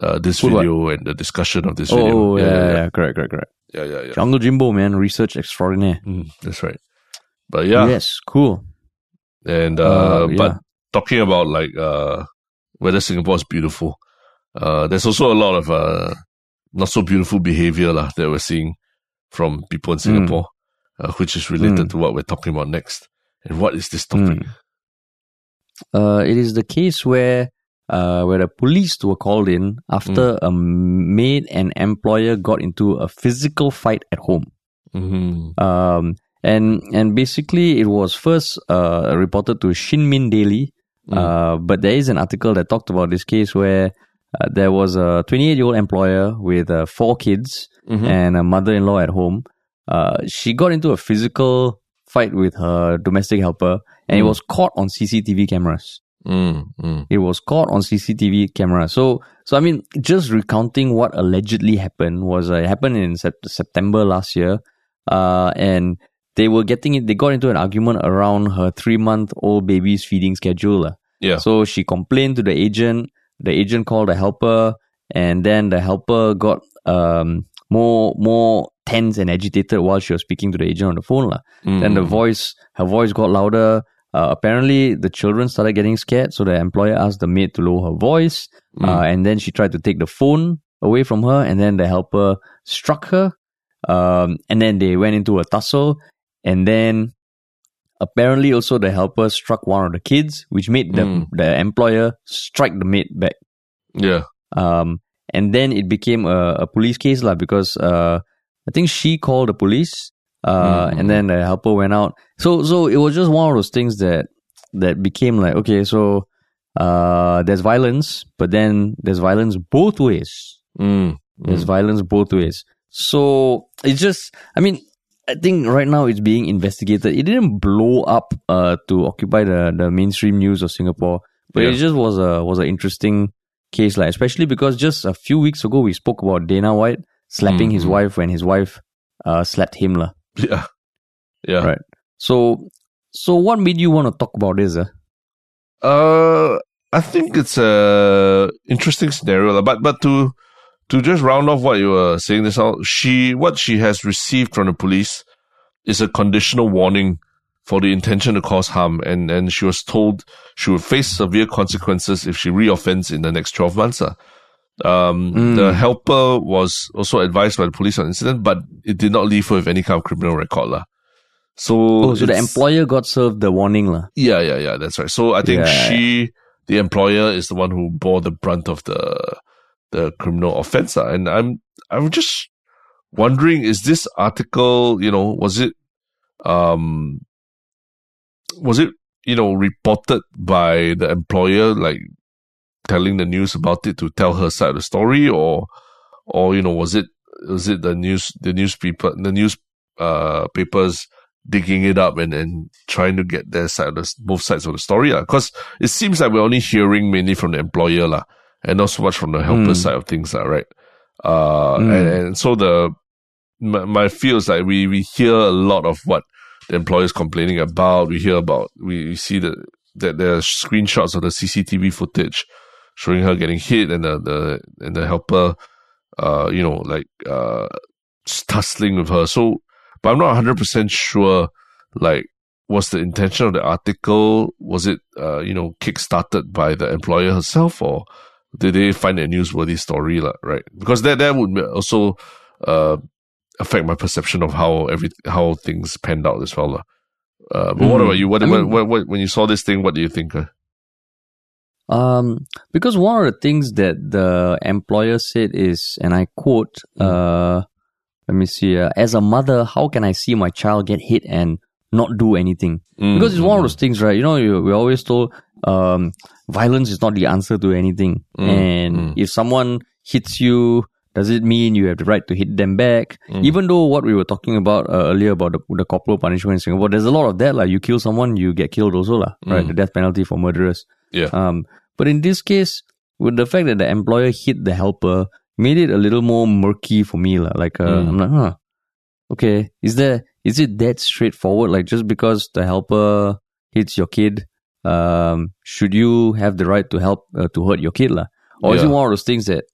uh, this what? video and the discussion of this Oh, video. yeah, yeah, yeah, correct, correct, correct. yeah, yeah, yeah. Jungle Jimbo, man, research extraordinaire. Mm, that's right. But yeah, Yes, cool. and Uh, uh, but talking about like uh whether Singapore is beautiful, uh, there's also a lot of uh not so beautiful behavior lah that we're seeing from people in Singapore, uh, which is related Mm. to what we're talking about next. And what is this topic? Mm. Uh, it is the case where uh, where the police were called in after Mm. a maid and employer got into a physical fight at home. hmm Um, and and basically it was first uh, reported to Shinmin Daily, Mm. uh, but there is an article that talked about this case where uh, there was a 28 year old employer with uh, four kids Mhm. and a mother-in-law at home. Uh, she got into a physical fight with her domestic helper, and it Mm. was caught on CCTV cameras. Mm, mm. It was caught on CCTV camera. So, so I mean, just recounting what allegedly happened was uh, it happened in sep- September last year, uh, and they were getting it. They got into an argument around her three month old baby's feeding schedule. Yeah. So she complained to the agent. The agent called the helper, and then the helper got um more more tense and agitated while she was speaking to the agent on the phone. lah. Then the Mm. voice, her voice got louder. Uh, apparently, the children started getting scared, so the employer asked the maid to lower her voice. Uh, and then she tried to take the phone away from her, and then the helper struck her. Um, and then they went into a tussle, and then apparently also the helper struck one of the kids, which made the Mm. the employer strike the maid back. Yeah. Um, and then it became a, a police case lah because uh, I think she called the police. Uh, Mm. and then the helper went out. So so it was just one of those things that that became like okay, so uh, there's violence, but then there's violence both ways. Mm, There's violence both ways. So it's just, I mean, I think right now it's being investigated. It didn't blow up uh, to occupy the, the mainstream news of Singapore, but it just was a was an interesting case, like especially because just a few weeks ago we spoke about Dana White slapping his Mhm. wife when his wife uh, slapped him, lah. Yeah. Yeah. Right. So, so what made you want to talk about this? Uh? Uh, I think it's a interesting scenario, but but to to just round off what you were saying this out, she what she has received from the police is a conditional warning for the intention to cause harm, and and she was told she would face severe consequences if she reoffends in the next twelve months. Uh. Um, Mm. the helper was also advised by the police on the incident, but it did not leave her with any kind of criminal record. lah. So, Oh, so the employer got served the warning, lah. yeah, yeah, yeah. That's right. So I think Yeah. she, the employer, is the one who bore the brunt of the the criminal offense. And I'm I'm just wondering, is this article, you know, was it um was it you know reported by the employer like telling the news about it to tell her side of the story? Or or you know was it was it the news the newspaper the news uh papers digging it up and, and trying to get their side of the, both sides of the story? Because it seems like we're only hearing mainly from the employer lah, and not so much from the helper Mm. side of things right uh Mm. and, and so the my, my feel is like we we hear a lot of what the employers complaining about we hear about we, we see that that there are screenshots of the CCTV footage showing her getting hit and the, the and the helper uh you know like uh tussling with her so but I'm not 100% sure like was the intention of the article was it uh you know kick-started by the employer herself or did they find a newsworthy story right because that that would also uh affect my perception of how every how things panned out as well uh but what Mhm. about you what, I mean- what, what when you saw this thing what do you think uh? Um, because one of the things that the employer said is, and I quote, uh, let me see, uh, as a mother, how can I see my child get hit and not do anything? Mm, Because it's one of mm, those things, right? You know, you, we're always told, um, violence is not the answer to anything. Mm, and mm. if someone hits you, does it mean you have the right to hit them back? Mm. Even though what we were talking about uh, earlier about the, the corporal punishment in Singapore, there's a lot of that. Like you kill someone, you get killed also, lah, right? Mm. The death penalty for murderers. Yeah. Um, but in this case, with the fact that the employer hit the helper, made it a little more murky for me, lah. Like, uh, Mm. I'm like, huh, okay, is there is it that straightforward? Like, just because the helper hits your kid, um, should you have the right to help uh, to hurt your kid, lah? Or is it one of those things that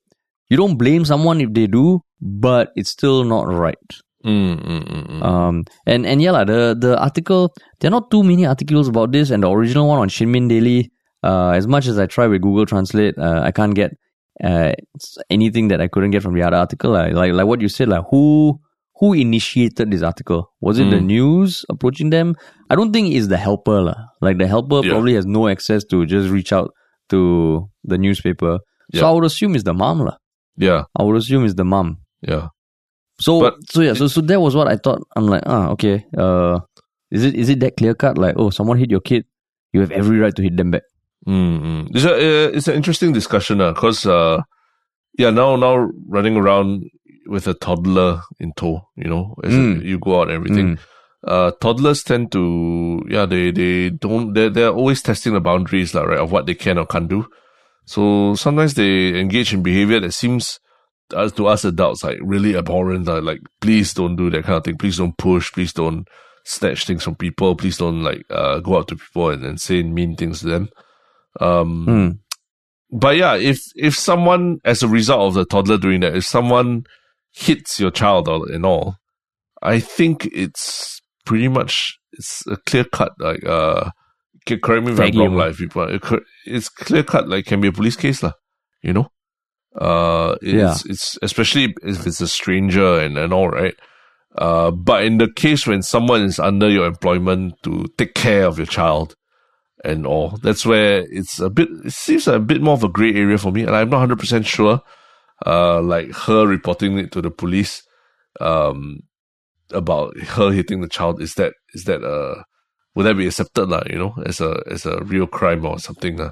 you don't blame someone if they do, but it's still not right? mm, mm, mm. Um, and and yeah, lah, the the article there are not too many articles about this, and the original one on Shinmin Daily. Uh, as much as I try with Google Translate, uh, I can't get uh, anything that I couldn't get from the other article. Like like what you said, like who who initiated this article? Was it the Mm. news approaching them? I don't think it's the helper, lah. Like the helper Yeah. probably has no access to just reach out to the newspaper. So I would assume it's the mom, lah. yeah I would assume it's the mom. yeah So But- so yeah, so so that was what I thought. I'm like, ah, okay. Uh, is it is it that clear cut? Like, oh, someone hit your kid, you have every right to hit them back. Mm-hmm. It's a uh, it's an interesting discussion because uh, yeah now now running around with a toddler in tow, you know, as Mm. you go out and everything. uh, toddlers tend to, yeah, they, they don't, they're, they're always testing the boundaries, like, right, of what they can or can't do. So sometimes they engage in behavior that seems uh, to us adults like really abhorrent, like, like please don't do that kind of thing. Please don't push. Please don't snatch things from people. Please don't like, uh, go up to people and, and say mean things to them. Um, Mm. but yeah, if if someone, as a result of the toddler doing that, if someone hits your child or, and all, I think it's pretty much it's a clear cut. Like, uh, correct me if I'm wrong, like people, it's clear cut. Like, can be a police case, lah. You know, uh, it's Yeah. it's especially if it's a stranger and and all right. Uh, but in the case when someone is under your employment to take care of your child and all, that's where it's a bit, it seems a bit more of a gray area for me. And I'm not 100% sure, uh, like her reporting it to the police, um, about her hitting the child. Is that, is that, uh, would that be accepted, lah, you know, as a, as a real crime or something, lah?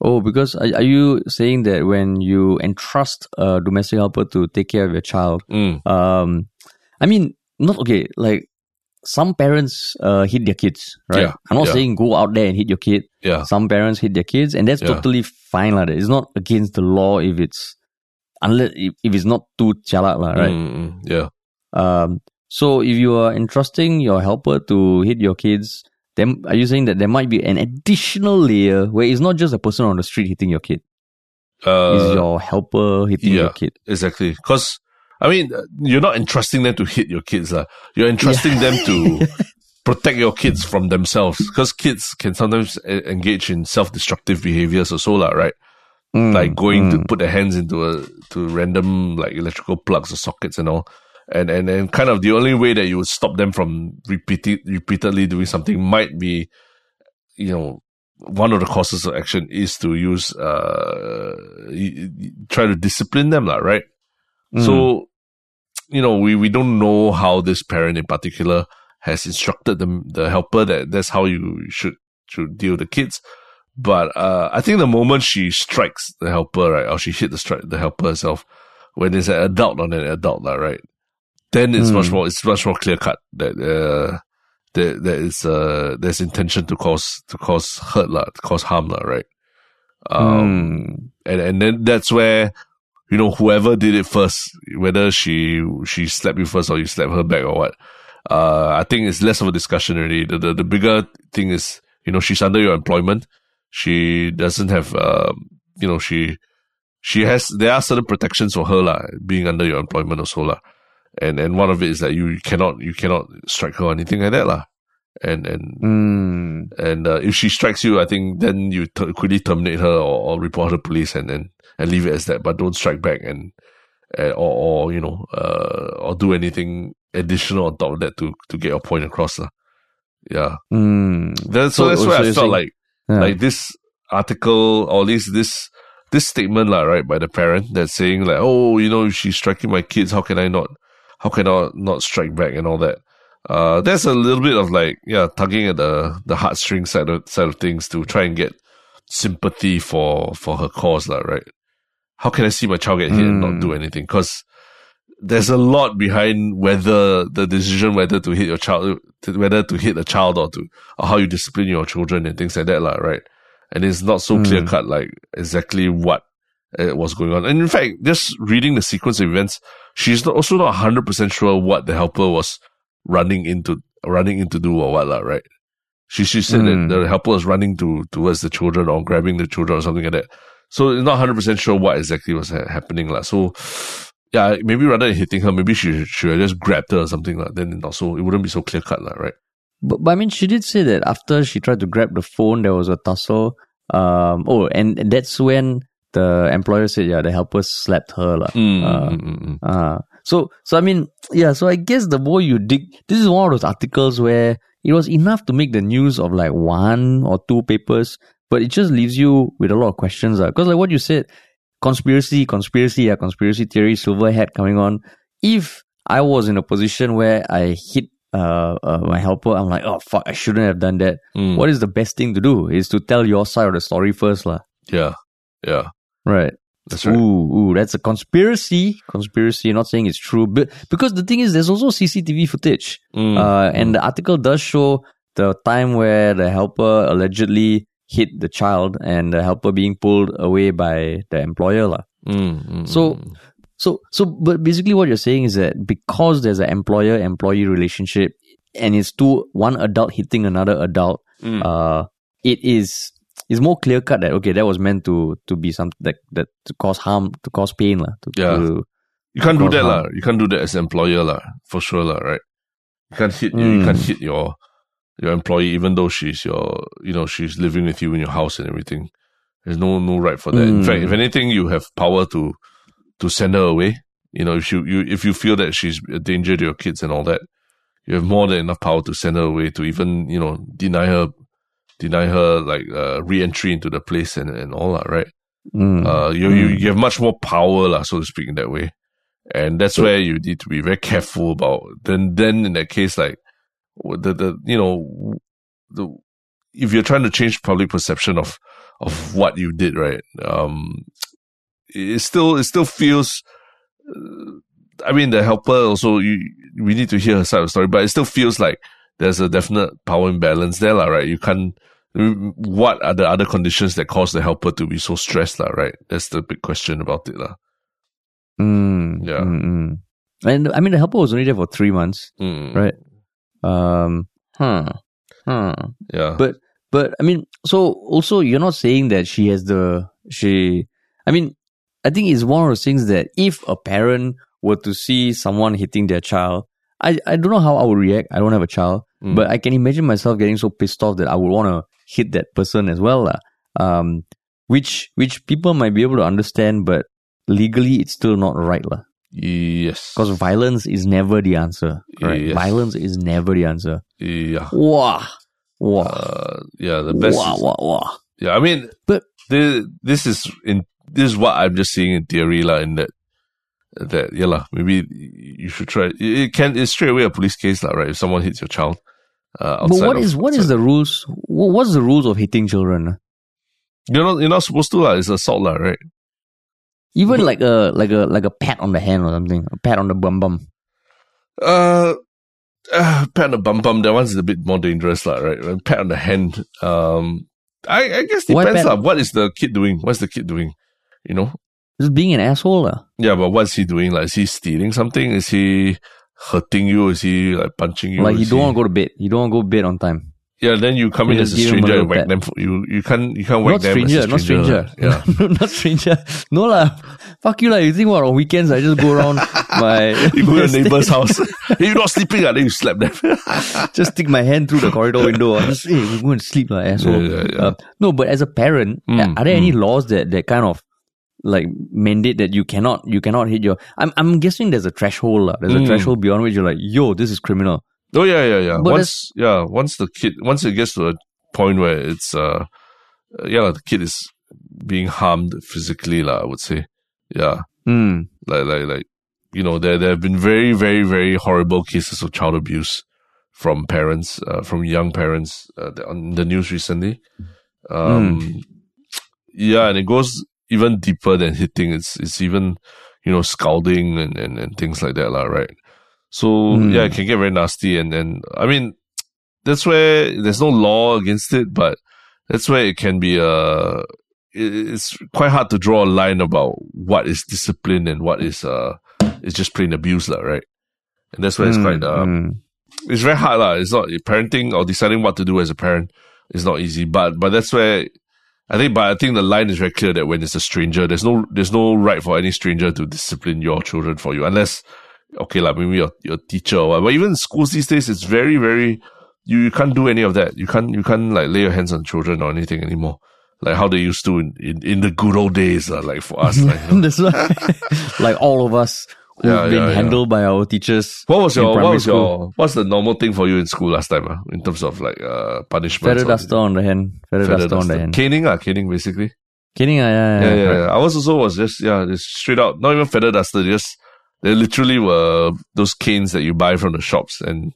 Oh, because are, you saying that when you entrust a domestic helper to take care of your child, Mm, um, I mean, not okay. Like some parents uh, hit their kids, right? Yeah, I'm not yeah. saying go out there and hit your kid. yeah. Some parents hit their kids, and that's Yeah. totally fine, lah. It's not against the law if it's unless if, if it's not too jialat, lah, right? Mm, mm, yeah. Um, so if you are entrusting your helper to hit your kids, then are you saying that there might be an additional layer where it's not just a person on the street hitting your kid? Uh, it's your helper hitting yeah. your kid. Exactly. Because, I mean, uh, you're not entrusting them to hit your kids. lah. You're entrusting them to (laughs) protect your kids from themselves. Because kids can sometimes engage in self-destructive behaviors or so, lah, right? Mm, Like going to mm. put their hands into a, to random like electrical plugs or sockets and all. And, and, and kind of the only way that you would stop them from repeating, repeatedly doing something might be, you know, one of the causes of action is to use, uh, try to discipline them, lah, right? Mm. So, you know, we, we don't know how this parent in particular has instructed the, the helper that that's how you should, should deal with the kids. But, uh, I think the moment she strikes the helper, right, or she hit the strike, the helper herself, when it's an adult on an adult, right, then it's much Mm. more, it's much more clear cut that, uh, that, that is, uh, there's intention to cause, to cause hurt, lah, to cause harm, lah, right? Um, Mm. and and then that's where you know whoever did it first, whether she she slapped you first or you slapped her back or what. Uh, I think it's less of a discussion already. The, the the bigger thing is you know she's under your employment. She doesn't have um you know she she has there are certain protections for her lah being under your employment also lah. And and one of it is that you cannot you cannot strike her or anything like that lah. And and Mm. and uh, if she strikes you, I think then you t- quickly terminate her or, or report her to police and then and leave it as that. But don't strike back and, and or, or you know uh, or do anything additional on top of that to to get your point across. lah. Yeah, Mm. that's so, So- that's so why I you're felt saying- like Yeah. like this article or at least this this statement lah, right, by the parent that's saying like, oh, you know, she's striking my kids. How can I not? How can I not strike back and all that? Uh, there's a little bit of like, yeah, tugging at the the heartstring side of side of things to try and get sympathy for for her cause, lah, right? How can I see my child get hit and not Mm. do anything? Because there's a lot behind whether the decision whether to hit your child, whether to hit a child or to or how you discipline your children and things like that, lah, right? And it's not so Mm. clear cut like exactly what uh, was going on. And in fact, just reading the sequence of events, she's not, also not hundred percent sure what the helper was running into running into do or what, lah, right? She she said Mm. that the helper was running to towards the children or grabbing the children or something like that. So not hundred percent sure what exactly was ha- happening, lah. So yeah, maybe rather than hitting her, maybe she should have just grabbed her or something like. Then also it wouldn't be so clear cut, lah, right? But, but I mean, she did say that after she tried to grab the phone, there was a tussle. Um, oh, and, and that's when the employer said, yeah, the helper slapped her. Mm, Uh, mm, mm. Ah, so so I mean, yeah. So I guess the more you dig, this is one of those articles where it was enough to make the news of like one or two papers, but it just leaves you with a lot of questions. Because like what you said, conspiracy, conspiracy, yeah, conspiracy theory, silver hat coming on. If I was in a position where I hit uh, uh my helper, I'm like, oh fuck, I shouldn't have done that. Mm. What is the best thing to do? Is to tell your side of the story first, lah. Yeah, yeah. Right. That's right. Ooh, ooh, that's a conspiracy. Conspiracy. Not saying it's true, but because the thing is, there's also CCTV footage, Mm, uh, and the article does show the time where the helper allegedly hit the child, and the helper being pulled away by the employer, lah. mm, mm, So, mm. so, so, but basically, what you're saying is that because there's an employer-employee relationship, and it's two one adult hitting another adult, Mm. uh, it is it's more clear cut that okay, that was meant to to be something that that to cause harm, to cause pain, lah. To, Yeah. to- You can't do that, harm. lah. You can't do that as an employer, lah. For sure, lah. Right? You can't hit. You Mm. can't hit your your employee, even though she's your, you know, she's living with you in your house and everything. There's no no right for that. In Mm. fact, if anything, you have power to to send her away. You know, if you, you if you feel that she's a danger to your kids and all that, you have more than enough power to send her away to even you know deny her deny her like uh, re-entry into the place and, and all that, right? Mm. Uh, you, you you have much more power, lah, so to speak, in that way, and that's where you need to be very careful about. Then, then in that case, like the the you know the if you're trying to change public perception of of what you did, right? Um, it still it still feels. uh, I mean, the helper also you we need to hear her side of the story, but it still feels like there's a definite power imbalance there, lah, right? You can't. What are the other conditions that cause the helper to be so stressed, lah, right? That's the big question about it, lah. Mm, Yeah. mm, mm. And I mean, the helper was only there for three months, Mm, right? Um, huh, huh. Yeah. But but I mean, so also you're not saying that she has the she. I mean, I think it's one of those things that if a parent were to see someone hitting their child, I I don't know how I would react. I don't have a child, Mm. but I can imagine myself getting so pissed off that I would want to hit that person as well, lah. Um, which which people might be able to understand, but legally it's still not right, lah. Yes. Because violence is never the answer. Right? Yes. Violence is never the answer. Yeah. Wow. Wow. Uh, yeah. The best. wow, is- wow, wow. yeah. I mean, But- this, this is in this is what I'm just seeing in theory, lah. In that that yeah, lah. Maybe you should try. It, it can it's straight away a police case, lah. Right? If someone hits your child. Uh, But what of- is what is outside- the rules? What's the rules of hitting children? You're not you're not supposed to, lah. It's assault, lah. Right? Even like a like a like a pat on the hand or something, a pat on the bum bum. Uh, uh, pat on the bum bum. That one's a bit more dangerous, lah. Right? Pat on the hand. Um, I I guess depends, lah. What is the kid doing? What's the kid doing? You know? Just being an asshole, lah. Yeah, but what's he doing? Like, is he stealing something? Is he hurting you? Is he like punching you? Like you Is don't he- want to go to bed. You don't want to go to bed on time. Yeah, then you come You in as a a stranger and whack them. You you can't you can't whack Not them stranger, as a not stranger. Yeah. (laughs) not stranger. No lah. Fuck you lah. You think what on weekends I just go around (laughs) my You go to your (laughs) neighbor's house. You're not sleeping, ah, then you slap them. just stick my hand through the corridor window. I just hey, we go and sleep, lah, asshole. Yeah, yeah, yeah. Uh, no, but as a parent, Mm, are there any laws that that kind of like mandate that you cannot you cannot hit your? I'm I'm guessing there's a threshold. lah. There's a Mm. threshold beyond which you're like, yo, this is criminal. Oh yeah, yeah, yeah. But once yeah, once the kid once it gets to a point where it's uh yeah, the kid is being harmed physically, lah, I would say. Yeah. Hmm. like like like you know there there have been very very very horrible cases of child abuse from parents uh, from young parents uh, on the news recently um yeah and it goes even deeper than hitting it's it's even you know scalding and and, and things like that lah, right so Mm. yeah it can get very nasty and and i mean that's where there's no law against it but that's where it can be uh it's quite hard to draw a line about what is discipline and what is uh is just plain abuse, lah, right? And that's where it's Hmm, quite uh, hmm. it's very hard, lah. It's not parenting or deciding what to do as a parent is not easy. But but that's where I think. But I think the line is very clear that when it's a stranger, there's no there's no right for any stranger to discipline your children for you, unless okay, like maybe your your teacher or what. But even schools these days, it's very very you, you can't do any of that. You can't you can't like lay your hands on children or anything anymore. Like how they used to in, in, in the good old days, uh, like for us. Like. (laughs) That's why, (laughs) like all of us who've Yeah, been yeah, yeah. handled by our teachers. What was your what was school. your what's the normal thing for you in school last time uh, in terms of like uh punishment? Feather duster on the hand. Feather, duster, on the hand. Caning, uh, caning basically. Kidding? ah, yeah, Yeah, yeah, yeah, right. yeah. Ours also was just yeah, just straight out, not even feather duster, just they literally were those canes that you buy from the shops and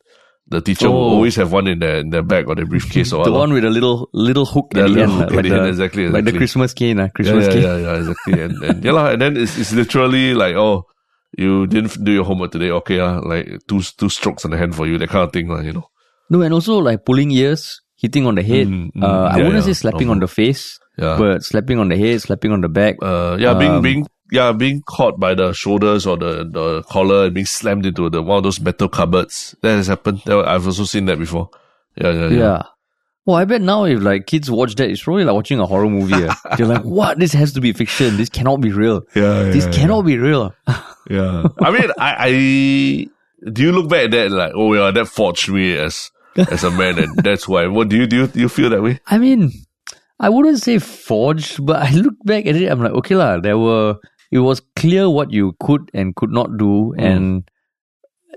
The teacher will Oh. always have one in their in their bag or their briefcase or (laughs) The one with a little little hook Yeah, at the end, like, the the, exactly, like the. Christmas cane, uh, yeah, Christmas yeah, cane. yeah, yeah, exactly. and, and yeah, and then it's, it's literally like, oh, you didn't do your homework today. Okay, uh, like two two strokes on the hand for you, that kind of thing, lah, you know. No, and also like pulling ears, hitting on the head. Mm, mm, uh, I yeah, wouldn't yeah, say slapping normal. on the face, Yeah. but slapping on the head, slapping on the back. uh, yeah, being Um, being yeah, being caught by the shoulders or the, the collar and being slammed into the one of those metal cupboards. That has happened. I've also seen that before. Yeah, yeah, yeah. yeah. Well, I bet now if like kids watch that, it's probably like watching a horror movie. eh. (laughs) They're like, "What? This has to be fiction. This cannot be real. Yeah, this yeah, cannot be real." (laughs) Yeah. I mean, (laughs) I, I do you look back at that and like, oh yeah, that forged me as as a man, and that's why. What do you do? You, do you feel that way? I mean, I wouldn't say forged, but I look back at it. I'm like, okay lah. There were. It was clear what you could and could not do, Mm. and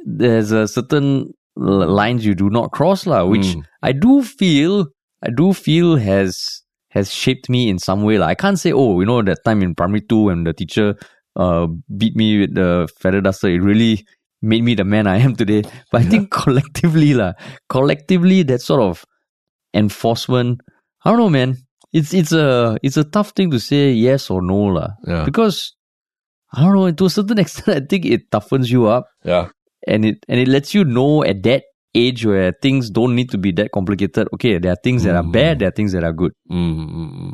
there's a certain lines you do not cross lah. Which Mm. I do feel, I do feel has has shaped me in some way. Like I can't say, oh, you know, that time in primary two when the teacher uh beat me with the feather duster, it really made me the man I am today. (laughs) But I think collectively, lah, collectively, that sort of enforcement. I don't know, man. It's it's a it's a tough thing to say yes or no, lah. Yeah. Because I don't know. To a certain (laughs) extent, I think it toughens you up, Yeah. and it and it lets you know at that age where things don't need to be that complicated. Okay, there are things that are Mm. bad, there are things that are good. Mm, mm, mm.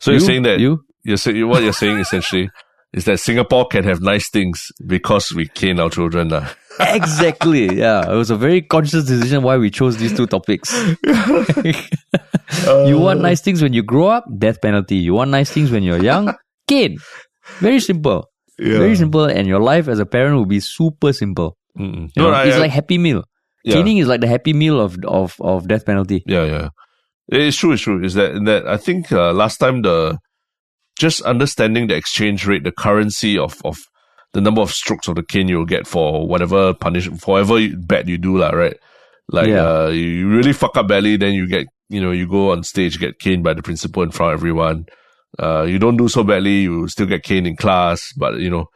So You- you're saying that you you're saying what you're saying essentially (laughs) is that Singapore can have nice things because we cane our children. lah. (laughs) exactly yeah. It was a very conscious decision why we chose these two topics. you want nice things when you grow up, death penalty. You want nice things when you're young, cane. Very simple. Very simple, and your life as a parent will be super simple. Mm-mm. You No, know, I- it's I- like happy meal. yeah. Caning is like the happy meal of of of death penalty. Yeah, yeah. It's true, it's true. Is that that I think uh, last time the just understanding the exchange rate, the currency of of the number of strokes of the cane you'll get for whatever punishment, for whatever you- bad you do, lah, right? Like Yeah. uh, you you really fuck up badly, then you get you know you go on stage get caned by the principal in front of everyone. Uh, you don't do so badly, you still get caned in class, but you know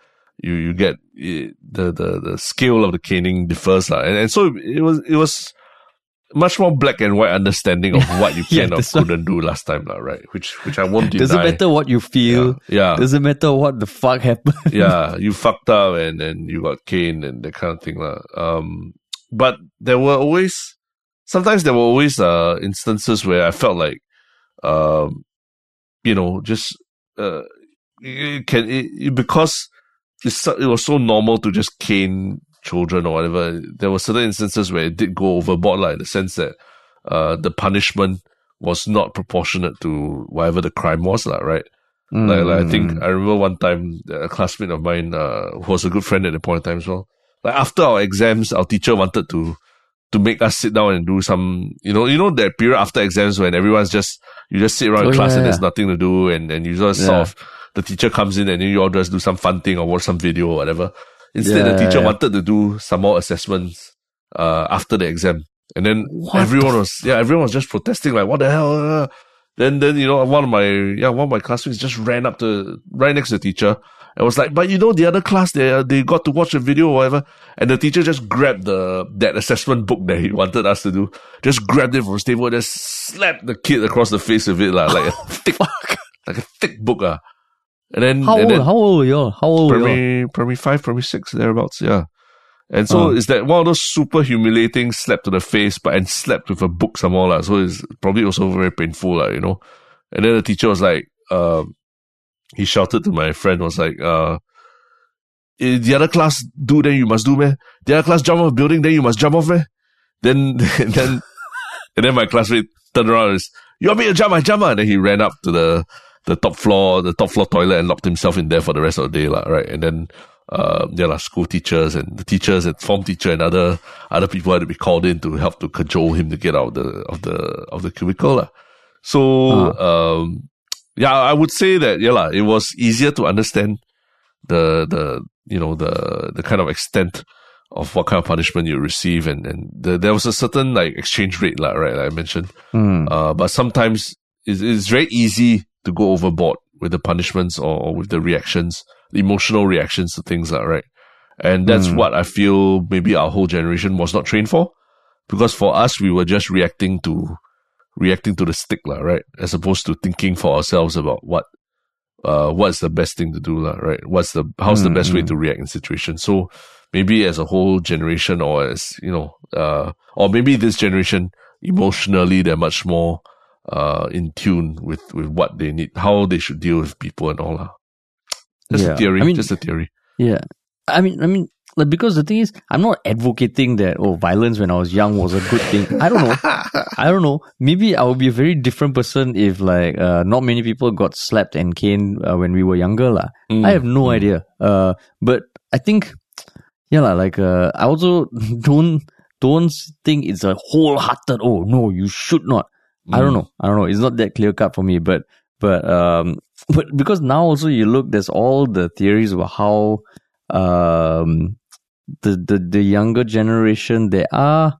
you you get eh, the the the scale of the caning differs, lah. And, and so it was it was much more black and white understanding of what you (laughs) Yeah, or couldn't do last time, lah, right? Which which I won't deny. Doesn't matter what you feel. Yeah, Doesn't matter what the fuck happened. yeah, (laughs) you fucked up and then you got caned and that kind of thing, lah. Um, but there were always sometimes there were always uh instances where I felt like, um, you know, just uh, it can it, it- because it's it was so normal to just cane children or whatever. There were certain instances where it did go overboard, like in the sense that uh the punishment was not proportionate to whatever the crime was, lah, right? Like, like I think Mm. I remember one time a classmate of mine, uh, who was a good friend at the point in time as well. Like after our exams, our teacher wanted to to make us sit down and do some, you know, you know that period after exams when everyone's just you just sit around Oh, in class yeah, and yeah. there's nothing to do, and and you just Yeah. sort of the teacher comes in and then you all just do some fun thing or watch some video or whatever. Instead, Yeah, the teacher yeah. wanted to do some more assessments uh, after the exam, and then What everyone the was yeah, everyone was just protesting like, "What the hell?" then, then you know, one of my yeah, one of my classmates just ran up to right next to the teacher and was like, "But you know, the other class they they got to watch a video or whatever." And the teacher just grabbed the that assessment book that he wanted us to do, just grabbed it from his table, and just slapped the kid across the face with it, like, like a (laughs) thick, like a thick book, ah. And then How and old? then How old were you? How old were you? primary primary five, primary six, thereabouts, yeah. And so Oh. is that one of those super humiliating slap to the face, but and slapped with a book some more, lah. So it's probably also very painful, lah, you know. And then the teacher was like, um, he shouted to my friend, was like, uh, "Eh, the other class do, then you must do, man. The other class jump off building, then you must jump off, man. Then, (laughs) and then, and then my classmate turned around and says, you want me to jump? I jump, ah." And then he ran up to the, the top floor, the top floor toilet and locked himself in there for the rest of the day, lah, right? And then, uh, yeah, lah, school teachers and the teachers and form teacher and other, other people had to be called in to help to cajole him to get out of the, of the, of the cubicle, lah. So, um, yeah, I would say that, yeah, lah, it was easier to understand the, the, you know, the, the kind of extent of what kind of punishment you receive. And, and the, there was a certain like exchange rate, lah, right? Like I mentioned. Mm. Uh, but sometimes it's, it's very easy to go overboard with the punishments or, or with the reactions, the emotional reactions to things, like right? And that's Mm. what I feel maybe our whole generation was not trained for. because for us we were just reacting to reacting to the stick, lah, right? As opposed to thinking for ourselves about what uh what's the best thing to do, lah, right? What's the how's the best way to react in situations. So maybe as a whole generation or as you know, uh or maybe this generation emotionally they're much more uh in tune with with what they need, how they should deal with people and all. lah. Just Yeah. a theory. I mean- just a theory. Yeah. I mean, I mean, like, because the thing is, I'm not advocating that, oh, violence when I was young was a good thing. I don't know. (laughs) I don't know. Maybe I would be a very different person if, like, uh, not many people got slapped and caned uh, when we were younger, lah. Mm. I have no idea. Uh, but I think, yeah, lah, like, uh, I also (laughs) don't, don't think it's a wholehearted, oh, no, you should not. I don't Mm. know. I don't know. It's not that clear cut for me, but, but, um, (laughs) but because now also you look, there's all the theories about how, um, the, the, the younger generation, there are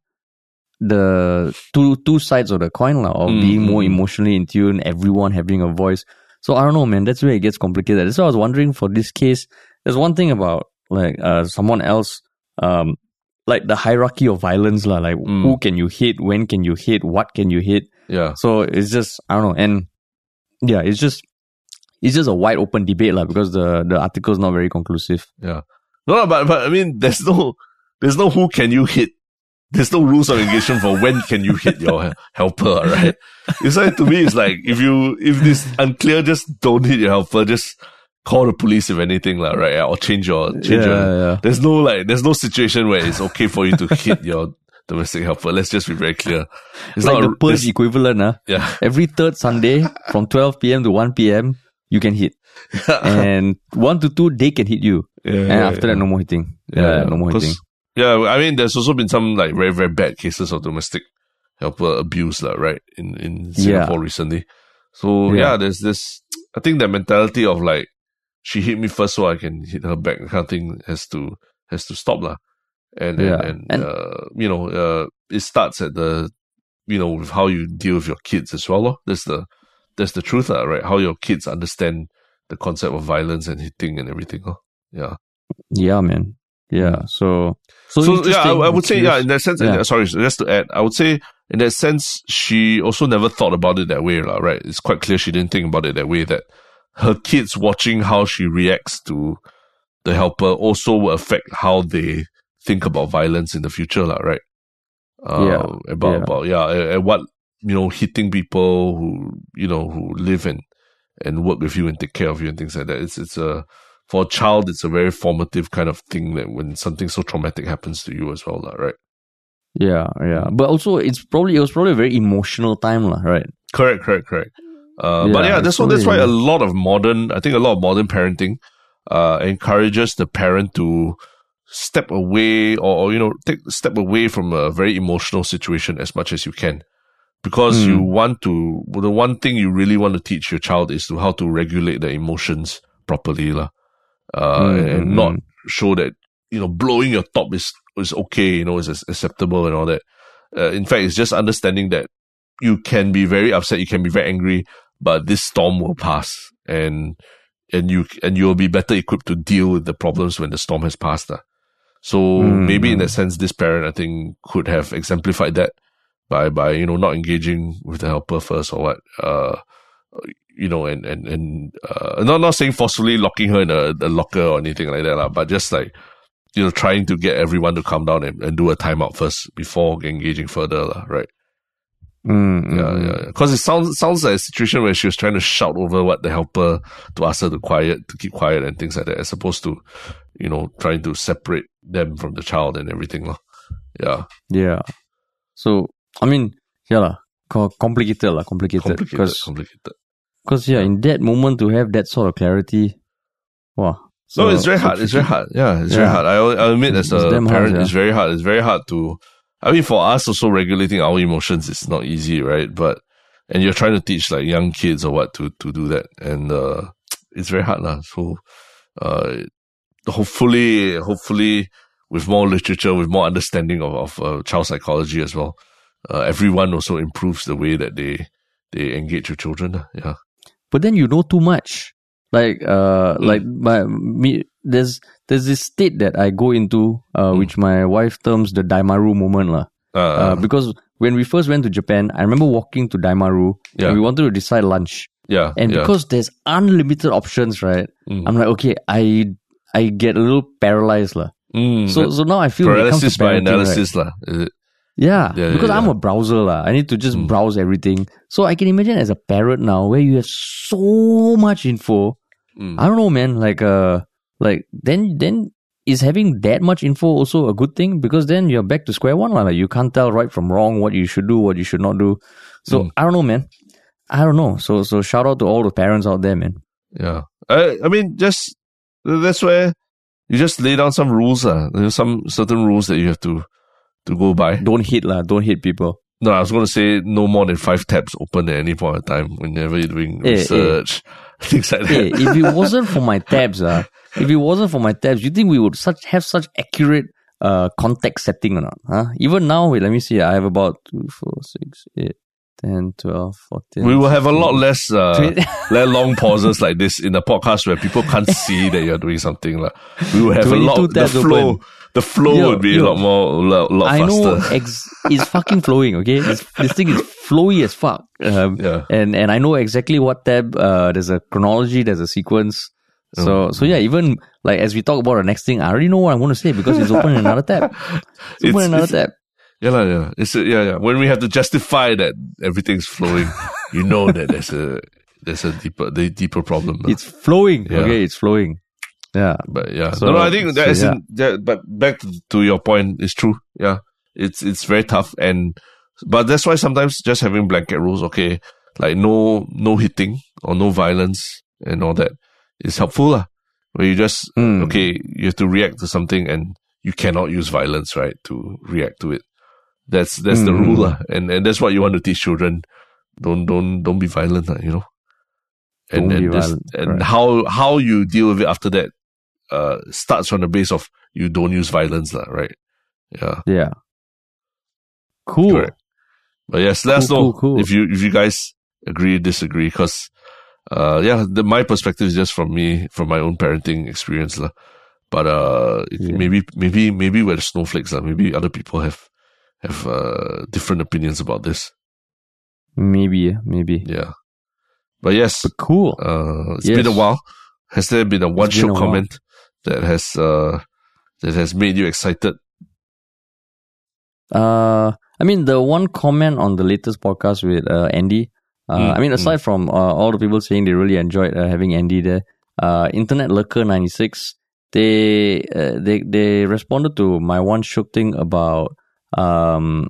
the two, two sides of the coin, lah, of Mm, being more mm, mm. emotionally in tune, everyone having a voice. So I don't know, man. That's where it gets complicated. That's why I was wondering for this case. There's one thing about like uh someone else, um, like the hierarchy of violence, lah. Like Mm. who can you hit? When can you hit? What can you hit? Yeah. So it's just I don't know, and yeah, it's just it's just a wide open debate, lah. Because the the article is not very conclusive. Yeah. No, no, but but I mean, there's no, there's no who can you hit. There's no rules of engagement for when can you hit your helper, (laughs) right? It's like to me, it's like if you if this unclear, just don't hit your helper. Just call the police if anything, lah, right? Or change your change your. yeah. There's no like, there's no situation where it's okay for you to hit your domestic helper. Let's just be very clear. It's like not the purge equivalent, uh, yeah. every third Sunday from 12 p.m. to 1 p.m. you can hit, (laughs) and one to two they can hit you, yeah, and yeah, after yeah. that no more hitting. Yeah, no more hitting. Yeah, I mean, there's also been some like very very bad cases of domestic helper abuse, lah, right? In in Singapore recently. So Yeah. there's this. I think that mentality of like she hit me first, so I can hit her back, kind of thing has to has to stop, lah. And and, and, And- uh, you know, uh, it starts at the you know with how you deal with your kids as well. lor. That's the that's the truth, lah, right? How your kids understand the concept of violence and hitting and everything. lor. Yeah. Yeah, man. Yeah. So so, So, yeah, I. I would say yeah. In that sense, Yeah. sorry, just to add, I would say in that sense, she also never thought about it that way. Right? It's quite clear she didn't think about it that way. That her kids watching how she reacts to the helper also will affect how they think about violence in the future. Right? Uh, Yeah, About yeah. about yeah, and, what you know, hitting people who you know who live and and work with you and take care of you and things like that. It's it's a for a child, it's a very formative kind of thing that when something so traumatic happens to you as well, right? Yeah, yeah. But also, it's probably it was probably a very emotional time, lah. Right? Correct, correct, correct. Uh, but Yeah, yeah, that's why that's why a lot of modern, I think a lot of modern parenting, uh, encourages the parent to step away or, or you know take step away from a very emotional situation as much as you can, because Mm. you want to. Well, the one thing you really want to teach your child is to how to regulate their emotions properly, lah, uh, Mm, and mm, not mm. show that you know blowing your top is is okay, you know, is acceptable and all that. Uh, in fact, it's just understanding that you can be very upset, you can be very angry, but this storm will pass, and and you and you'll be better equipped to deal with the problems when the storm has passed. lah. So Mm, maybe in that sense, this parent I think could have exemplified that by by you know not engaging with the helper first or what. Uh, you know, and and and uh, not not saying forcefully locking her in a, a locker or anything like that, lah, but just like you know, trying to get everyone to calm down and, and do a timeout first before engaging further, lah, right? Mm, mm, Yeah, mm. yeah, Because it sounds sounds like a situation where she was trying to shout over what the helper to ask her to quiet, to keep quiet and things like that, as opposed to, you know, trying to separate them from the child and everything, lah. Yeah, Yeah. So I mean, yeah, lah. Complicated, lah. Complicated. complicated, Because, complicated. because yeah, in that moment to have that sort of clarity, wow. no, So- it's very hard. It's very hard. Yeah, it's very Yeah. hard. I, I admit as a damn hard, parent, yeah. it's very hard. It's very hard to. I mean, for us also regulating our emotions is not easy, right? But and you're trying to teach like young kids or what to to do that, and uh, it's very hard, lah. So, uh, hopefully, hopefully, with more literature, with more understanding of of uh, child psychology as well, uh, everyone also improves the way that they they engage with children. Yeah. but then you know too much. Like uh Mm. like my me there's there's this state that I go into uh Mm. which my wife terms the Daimaru moment lah. Uh, Uh, because when we first went to Japan, I remember walking to Daimaru Yeah. and we wanted to decide lunch. yeah. And yeah. because there's unlimited options, right? Mm. I'm like, okay, I I get a little paralyzed. lah. Mm, So so now I feel when it comes to paralysis by parenting, right? analysis, lah. Yeah, Yeah, because yeah, I'm yeah. a browser lah. I need to just Mm. browse everything. So I can imagine as a parent now where you have so much info. Mm. I don't know, man. Like uh, like then then is having that much info also a good thing? Because then you're back to square one. Like you can't tell right from wrong, what you should do, what you should not do. So Mm. I don't know, man. I don't know. So so shout out to all the parents out there, man. Yeah. I, I mean, just, that's where you just lay down some rules, uh, There's some certain rules that you have to, to go by. Don't hit lah. Don't hit people. No, I was going to say no more than five tabs open at any point in time whenever you're doing Eh, eh. research, (laughs) things like hey, that. if it wasn't for my tabs, uh, if it wasn't for my tabs, you think we would such have such accurate uh context setting or not? Huh? Even now, wait, let me see. I have about two, four, six, eight, 10, 12, 14. We will have a lot less, uh, (laughs) long pauses like this in the podcast where people can't (laughs) see that you're doing something. Like, we will have a lot, the flow, open. the flow Yo, would be yo. a lot more, lot, lot I know faster. ex- it's fucking flowing, okay? This, this thing is flowy as fuck. Um, Yeah. and, and I know exactly what tab, uh, there's a chronology, there's a sequence. Oh. So, so yeah, even like as we talk about the next thing, I already know what I'm going to say because it's open in another tab. It's, It's- open another it's- tab. Yeah, lah, yeah. It's a, yeah, yeah. When we have to justify that everything's flowing, (laughs) you know that there's a there's a deeper the deeper problem. It's flowing. Yeah. Okay, it's flowing. Yeah. but yeah, So- no, no, I think that so, yeah. in, that, but back to, to your point, it's true. Yeah, it's it's very tough, and but that's why sometimes just having blanket rules, okay, like no no hitting or no violence and all that is helpful, lah. Where you just Mm. okay, you have to react to something, and you cannot use violence, right, to react to it. That's that's the Mm. rule, and and that's what you want to teach children. Don't don't don't be violent, you know. And, Don't be and, this- violent, and right. how how you deal with it after that uh starts from the base of you don't use violence, right? Yeah. Yeah. Cool. Correct. But yes, let us Cool, know cool, cool. if you if you guys agree, disagree, because uh yeah, the, my perspective is just from me, from my own parenting experience, lah. But uh, it- Yeah. maybe maybe maybe we're the snowflakes, lah. Maybe other people have have uh different opinions about this. Maybe, yeah, maybe. Yeah. But yes, But cool. uh, it's Yes. been a while. Has there been a one been shot a while. comment that has uh that has made you excited? Uh, I mean, the one comment on the latest podcast with uh, Andy. Uh, Mm, I mean, aside from uh, all the people saying they really enjoyed uh, having Andy there, uh, Internet Lurker ninety six, they uh, they they responded to my one shiok thing about um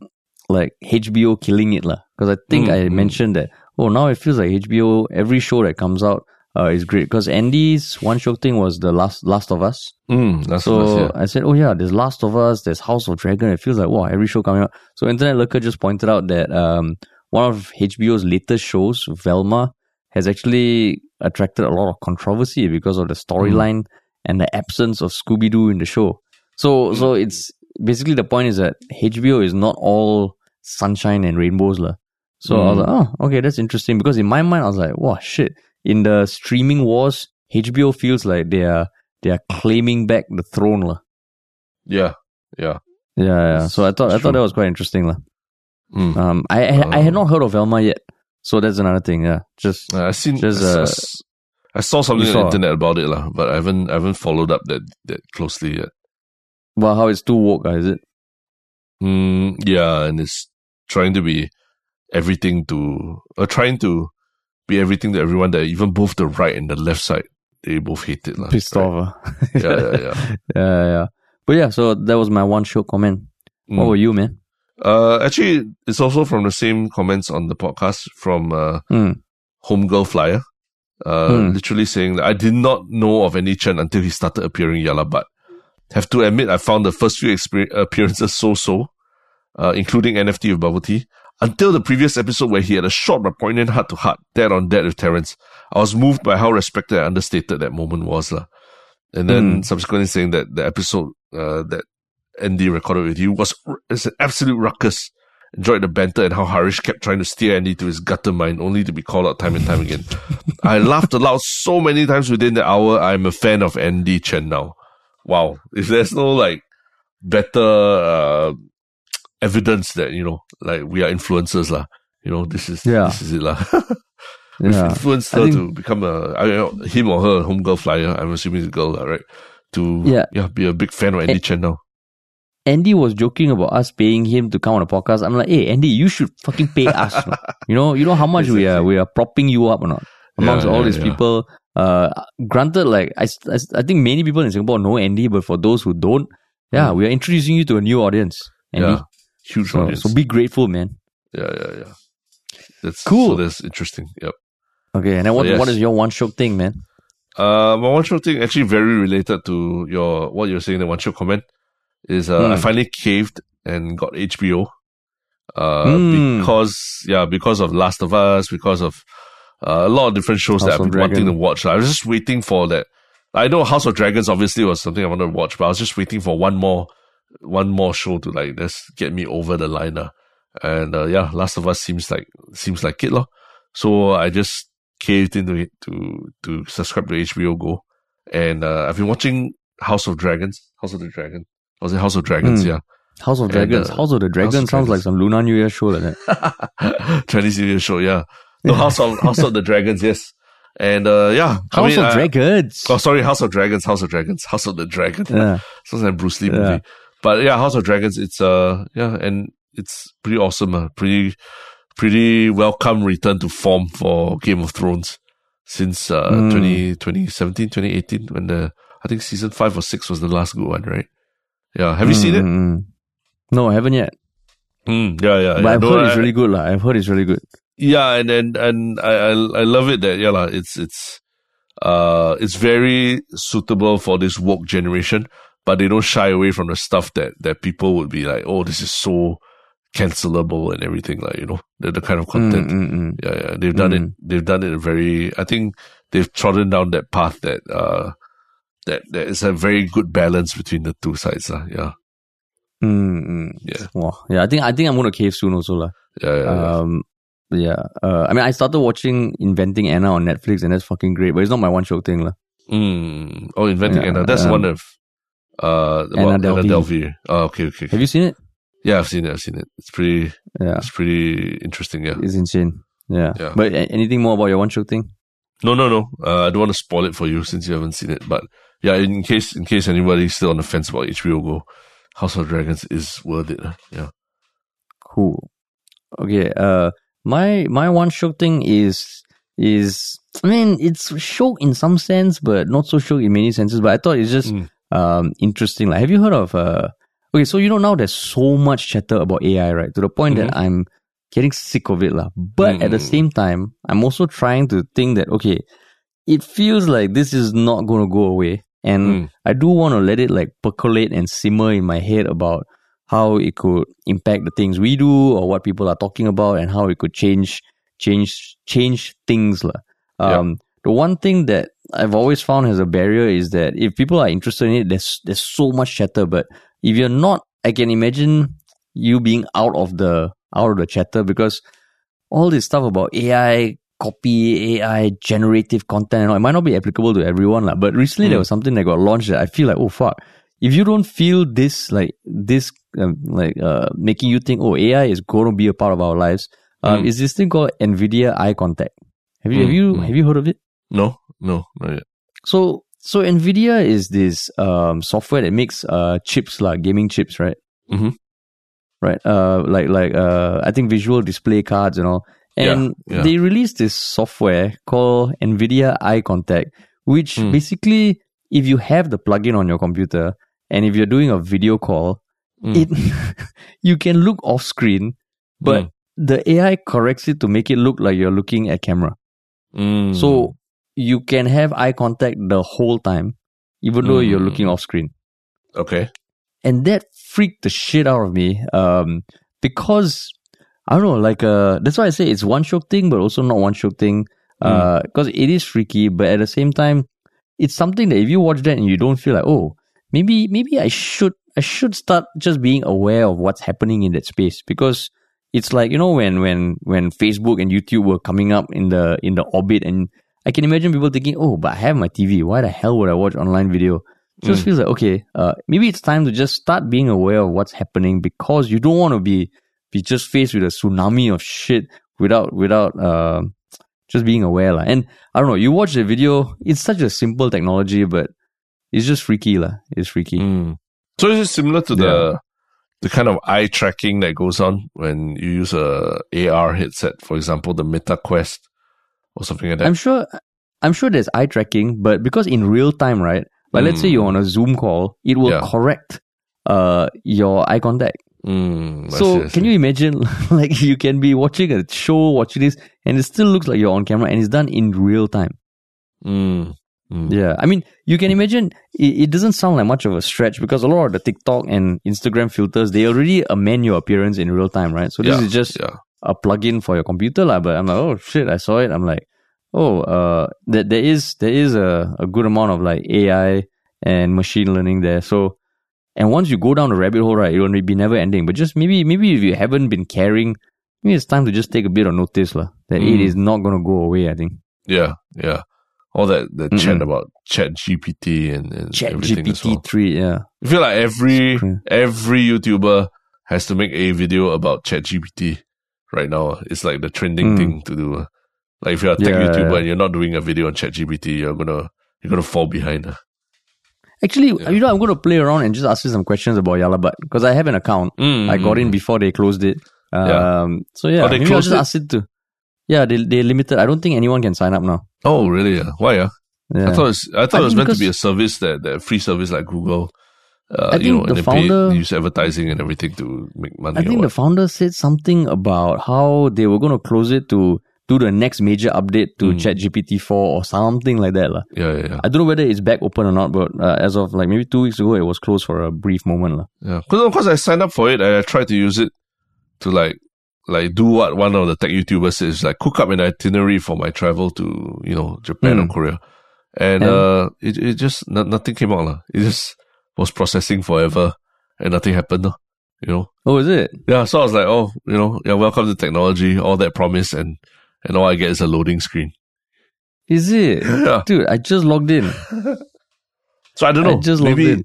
like HBO killing it lah. Because I think Mm, I mm. mentioned that. Oh, now it feels like HBO. Every show that comes out uh, is great. Because Andy's one shiok thing was the last Last of Us. Mm, that's So what I said. I said, oh yeah, there's Last of Us, there's House of Dragon. It feels like wow, every show coming out. So Internet Lurker just pointed out that um, one of HBO's latest shows, Velma, has actually attracted a lot of controversy because of the storyline and the absence of Scooby Doo in the show. So so it's basically the point is that HBO is not all sunshine and rainbows lah. So I was like, oh, okay, that's interesting because in my mind I was like, wow, shit. In the streaming wars, HBO feels like they are they are claiming back the throne lah. Yeah, yeah. Yeah, yeah. So I thought I thought that was quite interesting lah. Mm. Um, I I, I had Oh. not heard of Velma yet, so that's another thing. Yeah, just Uh, I seen. Just, I, uh, I saw something on the internet about it, lah, but I haven't I haven't followed up that that closely yet. Well, how it's too woke, ah, is it? Mm, yeah, and it's trying to be everything to, or trying to be everything to everyone that even both the right and the left side they both hate it. Pissed right? off. ah. (laughs) Yeah, yeah, (laughs) yeah. yeah, yeah. But yeah, so that was my one show comment. What Mm. were you, man? Uh, actually, it's also from the same comments on the podcast from uh, Hmm. Homegirl Flyer. Uh, Hmm. literally saying that I did not know of Andy Chen until he started appearing Yalla But have to admit, I found the first few appearances so-so, uh, including NFT with Bubble Tea, until the previous episode where he had a short but poignant heart-to-heart, dead on dead with Terrence. I was moved by how respected and understated that moment was. lah. And then Hmm. subsequently saying that the episode uh, that Andy recorded with you was it's an absolute ruckus. Enjoyed the banter and how Harish kept trying to steer Andy to his gutter mind, only to be called out time and time again. (laughs) I laughed aloud so many times within the hour. I'm a fan of Andy Chen now. Wow. If there's no like better uh, evidence that you know, like we are influencers, lah. You know, this is Yeah. this is it, lah. (laughs) We've Yeah. influenced her think- to become a I don't know, him or her homegirl flyer. I'm assuming it's a girl, right? To Yeah. yeah, be a big fan of Andy Chen now. Andy was joking about us paying him to come on a podcast. I'm like, hey, Andy, you should fucking pay us. (laughs) You know, you know how much we are we are propping you up or not amongst Yeah, all yeah, these people. Uh, granted, like I, I, I think many people in Singapore know Andy, but for those who don't, yeah, we are introducing you to a new audience. Andy. Mm. Yeah, huge So, audience. so be grateful, man. yeah, yeah, yeah. That's Cool. So that's interesting. Yep. Okay, and then what yes. what is your one show thing, man? Uh, my one show thing actually very related to your what you're saying. The one show comment is uh, I Hmm. finally caved and got HBO. Uh, Hmm. because yeah, because of Last of Us, because of uh, a lot of different shows that I've been wanting to watch. I was just waiting for that. I know House of Dragons obviously was something I wanted to watch, but I was just waiting for one more, one more show to like just get me over the line. Uh. And uh, yeah, Last of Us seems like seems like it, lor. So I just caved into it to to subscribe to HBO Go, and uh, I've been watching House of Dragons. House of the Dragon. Was it House of Dragons? Hmm. Yeah. House of And, Dragons. uh, House of the Dragon of sounds like some Lunar New Year show like that. (laughs) Chinese New Year show. Yeah. No House of House of the Dragons. Yes. And uh, yeah, I House mean, of I- Dragons. Oh, sorry, House of Dragons, House of Dragons, House of the Dragon. Yeah. (laughs) Sounds like a Bruce Lee Yeah. movie. But yeah, House of Dragons, it's uh yeah, and it's pretty awesome, uh, pretty pretty welcome return to form for Game of Thrones since uh Mm. 20, 2017, 2018, when the I think season five or six was the last good one, right? Yeah. Have you seen it? Mm, mm, mm. No, I haven't yet. Mm, yeah, yeah. But yeah. I've No, heard it's really good. lah. I've heard it's really good. Yeah and and and I, I i love it that yeah lah, it's it's uh it's very suitable for this woke generation but they don't shy away from the stuff that that people would be like oh this is so cancelable and everything like you know the, the kind of content Mm, mm, mm. yeah yeah they've done it Mm. they've done it very i think they've trodden down that path that uh that there is a very good balance between the two sides uh, yeah Mm, mm. yeah Wow. Yeah, I think I think I'm gonna cave soon also lah. yeah, yeah, yeah. Um, yeah. Uh, I mean, I started watching Inventing Anna on Netflix, and that's fucking great. But it's not my one show thing lah. Mm. oh inventing Yeah, anna that's um, one of uh Anna what, Delvey. Delvey. oh okay okay Have you seen it? Yeah, I've seen it. I've seen it. It's pretty. Yeah, It's pretty interesting. Yeah. it's insane. Yeah. Yeah. But a- anything more about your one show thing? No, no, no. Uh, I don't want to spoil it for you since you haven't seen it. But yeah, in case in case anybody's still on the fence about HBO Go, House of Dragons is worth it. Yeah. Cool. Okay. Uh, my my one show thing is is I mean it's show in some sense, but not so show in many senses. But I thought it's just Mm. um interesting. Like, have you heard of uh? Okay, so you know now there's so much chatter about AI, right? To the point that I'm getting sick of it, lah. But at the Mm. same time, I'm also trying to think that okay, it feels like this is not going to go away, and Mm. I do want to let it like percolate and simmer in my head about how it could impact the things we do or what people are talking about and how it could change change change things. Um the one thing that I've always found as a barrier is that if people are interested in it there's there's so much chatter but if you're not I can imagine you being out of the out of the chatter because all this stuff about AI copy AI generative content and all, it might not be applicable to everyone but recently there Mm. was something that got launched that I feel like oh fuck if you don't feel this like this um, like uh, making you think oh AI is going to be a part of our lives um, Mm. is this thing called Nvidia Eye Contact have you have Mm, you mm. have you heard of it No, no, not yet. so so Nvidia is this um, software that makes uh, chips like gaming chips right Mhm. right uh like like uh I think visual display cards and all and Yeah, yeah. they released this software called Nvidia Eye Contact which Mm. basically if you have the plugin on your computer and if you're doing a video call Mm. it (laughs) you can look off screen but Mm. the AI corrects it to make it look like you're looking at camera Mm. so you can have eye contact the whole time even though you're Mm. looking off screen okay. and that freaked the shit out of me um because i don't know like uh that's why i say it's one shiok thing but also not one shiok thing uh because it is freaky but at the same time it's something that if you watch that and you don't feel like oh maybe maybe i should i should start just being aware of what's happening in that space because it's like you know when when when facebook and youtube were coming up in the in the orbit and i can imagine people thinking oh but i have my tv why the hell would i watch online video It just feels like okay, uh, maybe it's time to just start being aware of what's happening because you don't want to be be just faced with a tsunami of shit without without uh, just being aware lah. And I don't know, you watch the video, it's such a simple technology, but it's just freaky lah. It's freaky. Mm. So is it similar to the the kind of eye tracking that goes on when you use a AR headset, for example, the Meta Quest or something like that? I'm sure I'm sure there's eye tracking, but because in real time, right? Like let's say you're on a Zoom call, it will Mm. Yeah. correct uh your eye contact. Mm, So see, I can you imagine (laughs) like you can be watching a show, watching this, and it still looks like you're on camera and it's done in real time. Mm, mm. Yeah. I mean, you can imagine it, it doesn't sound like much of a stretch because a lot of the TikTok and Instagram filters, they already amend your appearance in real time, right? So this Yeah, is just yeah. a plugin for your computer, lah. But I'm like, oh shit, I saw it. I'm like, oh, uh, there, there is there is a, a good amount of like AI and machine learning there. So, and once you go down the rabbit hole, right, it will be never ending. But just maybe maybe if you haven't been caring, maybe it's time to just take a bit of notice, lah. That it Mm. is not gonna go away. I think. Yeah, yeah. All that the Mm-mm. chat about Chat GPT and, and Chat everything as well. GPT three, yeah. I feel like every every YouTuber has to make a video about Chat GPT right now. It's like the trending Mm. thing to do. Like if you're a tech Yeah, YouTuber yeah. and you're not doing a video on Chat GPT, you're gonna you're gonna fall behind. Actually, Yeah. you know, I'm gonna play around and just ask you some questions about Yah Lah BUT because I have an account. Mm, I got in mm, before they closed it. Um, Yeah. So yeah, Oh, they maybe I'll closed just it? ask it to. Yeah, they they limited. I don't think anyone can sign up now. Oh, really? Yeah. Why? Yeah. Yeah. I thought it's, I thought I it was meant to be a service that, that free service like Google. Uh, you know, the and they founder- use advertising and everything to make money. I think the founder said something about how they were going to close it to do the next major update to Mm. ChatGPT 4 or something like that. lah. yeah, yeah, yeah. I don't know whether it's back open or not, but uh, as of like maybe two weeks ago, it was closed for a brief moment. lah. Yeah, because of course I signed up for it and I tried to use it to like like do what one of the tech YouTubers says, like cook up an itinerary for my travel to you know Japan or Mm. Korea, and, And- uh, it it just no, nothing came out lah. It just was processing forever and nothing happened. You know, Oh, is it? yeah. So I was like, oh, you know, yeah, welcome to technology, all that promise, and and all I get is a loading screen. Is it? (laughs) Yeah. Dude, I just logged in. So I don't I know. just logged maybe in.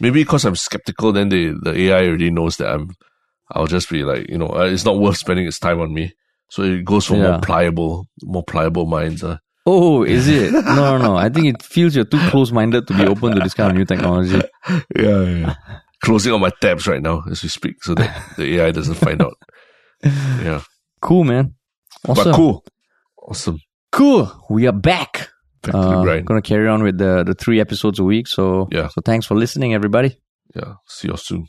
maybe because I'm skeptical, then the the AI already knows that I'm. I'll just be like, you know, uh, it's not worth spending its time on me. So it goes for Yeah. more pliable, more pliable minds. Uh. Oh, is it? (laughs) No, no, no. I think it feels you're too close minded to be open to this kind of new technology. (laughs) Yeah, yeah. Closing all my tabs right now as we speak, so that (laughs) the AI doesn't find out. Yeah, Cool, man. Awesome. but cool, awesome. Cool. We are back. Back to Uh, gonna carry on with the the three episodes a week. So Yeah. So thanks for listening, everybody. Yeah, see you soon.